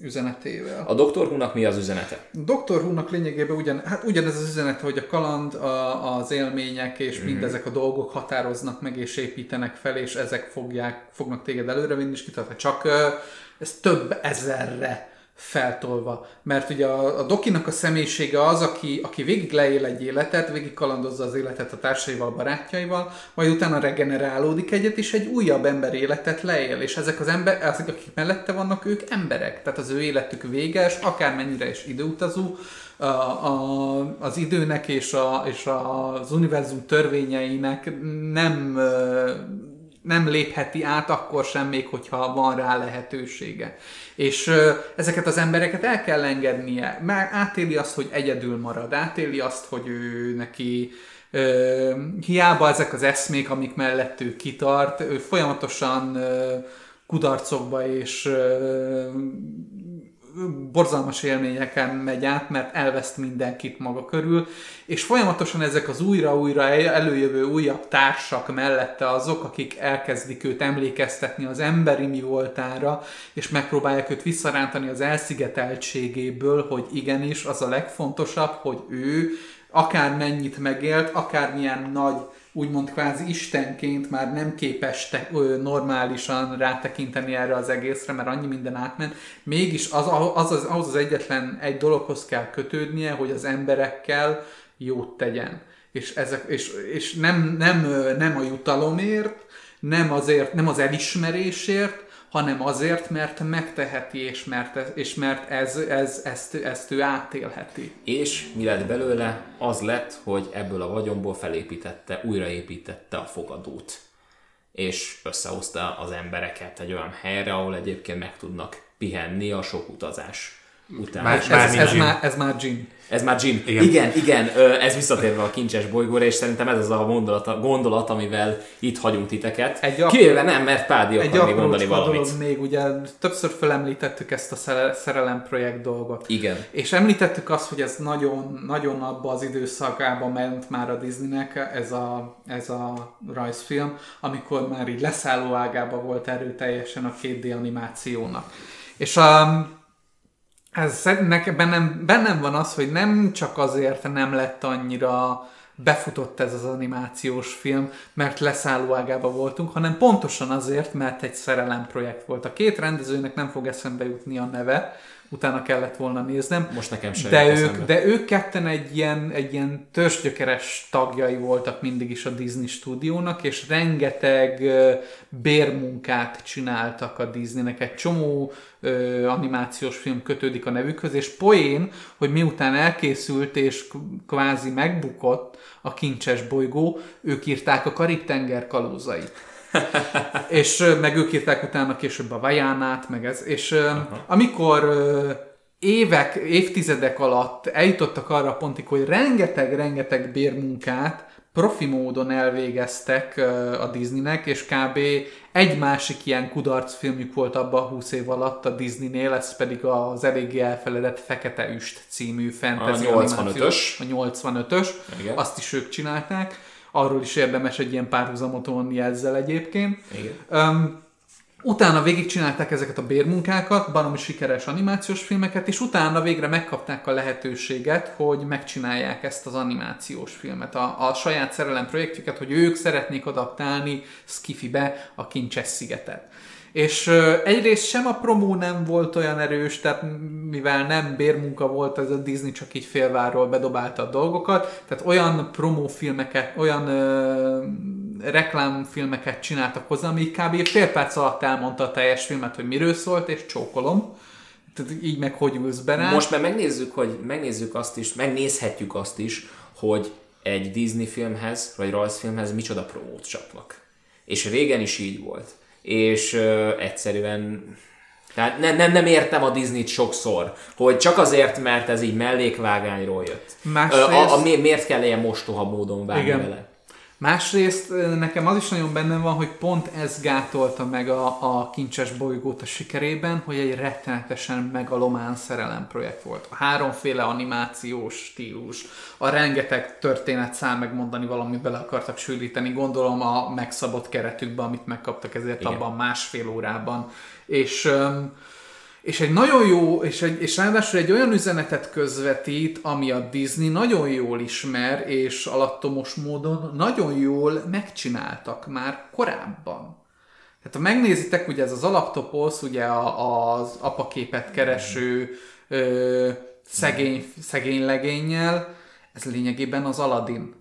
üzenetével. A Dr. Who-nak mi az üzenete? A Dr. Who-nak lényegében ugyan, hát ugyanez az üzenete, hogy a kaland, a, az élmények és mm-hmm. mindezek a dolgok határoznak meg és építenek fel, és ezek fogják, fognak téged előrevinni, és kitartani. Csak ez több ezerre feltolva. Mert ugye a, a Dokinak a személyisége az, aki, aki végig leél egy életet, végig kalandozza az életet a társaival, barátjaival, majd utána regenerálódik egyet, és egy újabb ember életet leél. És ezek az emberek, azok, akik mellette vannak, ők emberek. Tehát az ő életük véges, akármennyire is időutazó, a, a, az időnek és, a, és az univerzum törvényeinek nem nem lépheti át akkor sem, még hogyha van rá lehetősége. És ezeket az embereket el kell engednie, mert átéli azt, hogy egyedül marad, átéli azt, hogy ő neki ö, hiába ezek az eszmék, amik mellett ő kitart, ő folyamatosan ö, kudarcokba és ö, borzalmas élményeken megy át, mert elveszt mindenkit maga körül, és folyamatosan ezek az újra-újra előjövő újabb társak mellette azok, akik elkezdik őt emlékeztetni az emberi mi voltára, és megpróbálják őt visszarántani az elszigeteltségéből, hogy igenis az a legfontosabb, hogy ő akár mennyit megélt, akármilyen nagy úgymond kvázi istenként már nem képes te, ö, normálisan rátekinteni erre az egészre, mert annyi minden átment, mégis az, az, az, ahhoz az egyetlen egy dologhoz kell kötődnie, hogy az emberekkel jót tegyen. És, ezek, és, és nem, nem, nem a jutalomért, nem, azért, nem az elismerésért, hanem azért, mert megteheti, és mert, és mert ez, ez, ezt, ezt ő átélheti. És mi lett belőle? Az lett, hogy ebből a vagyomból felépítette, újraépítette a fogadót. És összehozta az embereket egy olyan helyre, ahol egyébként meg tudnak pihenni a sok utazás után. Már, ez, ez, ez, már, ez már gin. Ez már Jim. Igen, igen, igen ez visszatérve a kincses bolygóra, és szerintem ez az a gondolat, gondolat amivel itt hagyunk titeket. Egy ap- Kivéve nem, mert Pádi akar még mondani valamit. Dolog még, ugye többször felemlítettük ezt a szerelem projekt dolgot. Igen. És említettük azt, hogy ez nagyon, nagyon abba az időszakába ment már a Disneynek ez a, ez a rajzfilm, amikor már így leszálló ágába volt erőteljesen a 2D animációnak. És a, um, ez nekem bennem, bennem van az, hogy nem csak azért nem lett annyira befutott ez az animációs film, mert leszálló ágába voltunk, hanem pontosan azért, mert egy szerelem projekt volt. A két rendezőnek nem fog eszembe jutni a neve, utána kellett volna néznem. Most nekem sem de ők, de ők ketten egy ilyen, egy ilyen törzsgyökeres tagjai voltak mindig is a Disney stúdiónak, és rengeteg bérmunkát csináltak a Disneynek. Egy csomó ö, animációs film kötődik a nevükhöz, és poén, hogy miután elkészült és kvázi megbukott a kincses bolygó, ők írták a Karib-tenger kalózait. és meg ők írták utána később a Vajánát, meg ez, és Aha. amikor évek, évtizedek alatt eljutottak arra a pontig, hogy rengeteg-rengeteg bérmunkát profi módon elvégeztek a Disneynek, és kb. egy másik ilyen kudarcfilmjük volt abban a 20 év alatt a Disneynél, ez pedig az eléggé elfeledett Fekete Üst című fantasy A 85-ös. A 85-ös. Igen. Azt is ők csinálták. Arról is érdemes egy ilyen párhuzamot vonni ezzel egyébként. Igen. Um, Utána végigcsinálták ezeket a bérmunkákat, baromi sikeres animációs filmeket, és utána végre megkapták a lehetőséget, hogy megcsinálják ezt az animációs filmet, a, a saját szerelem projektjüket, hogy ők szeretnék adaptálni Skiffy-be a Kincses szigetet. És egyrészt sem a promó nem volt olyan erős, tehát mivel nem bérmunka volt, ez a Disney csak így félváról bedobálta a dolgokat, tehát olyan promófilmeket, olyan ö, reklámfilmeket csináltak hozzá, ami kb. fél perc alatt elmondta a teljes filmet, hogy miről szólt, és csókolom. Tehát így meg hogy ülsz be rá. Most már megnézzük, hogy megnézzük azt is, megnézhetjük azt is, hogy egy Disney filmhez, vagy rajzfilmhez micsoda promót csapnak. És régen is így volt. És ö, egyszerűen tehát nem, nem, nem értem a Disney-t sokszor, hogy csak azért, mert ez így mellékvágányról jött. Másrészt... A, a, a, miért kell ilyen mostoha módon vágni Igen. vele? Másrészt nekem az is nagyon bennem van, hogy pont ez gátolta meg a, a kincses bolygót a sikerében, hogy egy rettenetesen megalomán szerelem projekt volt. A háromféle animációs stílus, a rengeteg történet szám megmondani valamit bele akartak sűríteni, gondolom a megszabott keretükbe, amit megkaptak ezért Igen. abban másfél órában. És öm, és egy nagyon jó, és, egy, és ráadásul egy olyan üzenetet közvetít, ami a Disney nagyon jól ismer, és alattomos módon nagyon jól megcsináltak már korábban. Tehát ha megnézitek, ugye ez az alaptoposz, ugye a, az apaképet kereső ö, szegény, szegény legényel, ez lényegében az Aladdin.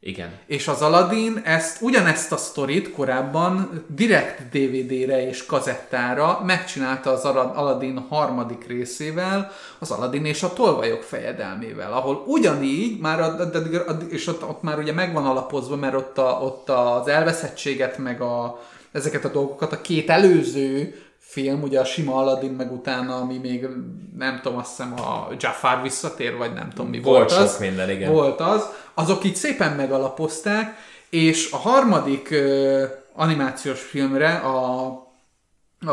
Igen. És az Aladdin ezt, ugyanezt a sztorit korábban direkt DVD-re és kazettára megcsinálta az Ala- Aladdin harmadik részével, az Aladdin és a tolvajok fejedelmével, ahol ugyanígy, már a, a, a, és ott, ott már ugye megvan alapozva, mert ott, a, ott az elveszettséget, meg a, ezeket a dolgokat a két előző film, ugye a sima Aladdin, meg utána, ami még nem tudom, azt hiszem a Jafar visszatér, vagy nem tudom mi Volt volt, sok az. minden, igen. Volt az. Azok így szépen megalapozták, és a harmadik ö, animációs filmre a,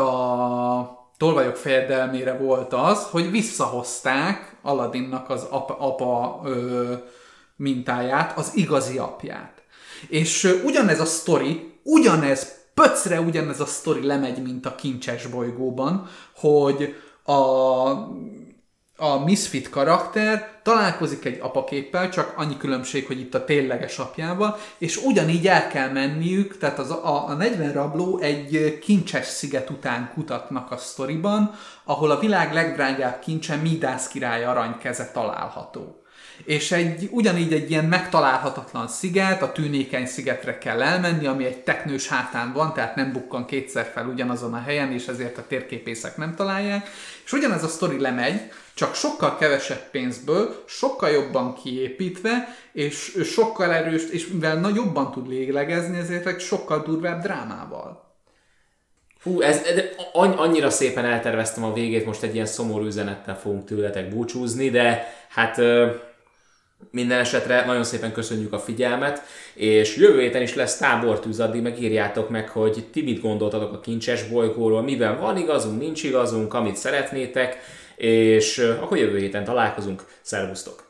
a Tolvajok fejedelmére volt az, hogy visszahozták Aladdinnak az apa, apa ö, mintáját, az igazi apját. És ö, ugyanez a sztori, ugyanez, pöcre ugyanez a sztori lemegy, mint a kincses bolygóban, hogy a a Misfit karakter találkozik egy apaképpel, csak annyi különbség, hogy itt a tényleges apjával, és ugyanígy el kell menniük, tehát az, a, a 40 rabló egy kincses sziget után kutatnak a sztoriban, ahol a világ legdrágább kincse Midász király aranykeze található. És egy, ugyanígy egy ilyen megtalálhatatlan sziget, a tűnékeny szigetre kell elmenni, ami egy teknős hátán van, tehát nem bukkan kétszer fel ugyanazon a helyen, és ezért a térképészek nem találják. És ugyanez a sztori lemegy, csak sokkal kevesebb pénzből, sokkal jobban kiépítve, és sokkal erős, és mivel jobban tud lélegezni, ezért egy sokkal durvább drámával. Hú, ez, de anny- annyira szépen elterveztem a végét, most egy ilyen szomorú üzenettel fogunk tőletek búcsúzni, de hát minden esetre nagyon szépen köszönjük a figyelmet, és jövő héten is lesz tábortűz, addig meg írjátok meg, hogy ti mit gondoltatok a kincses bolygóról, mivel van igazunk, nincs igazunk, amit szeretnétek, és akkor jövő héten találkozunk. Szervusztok!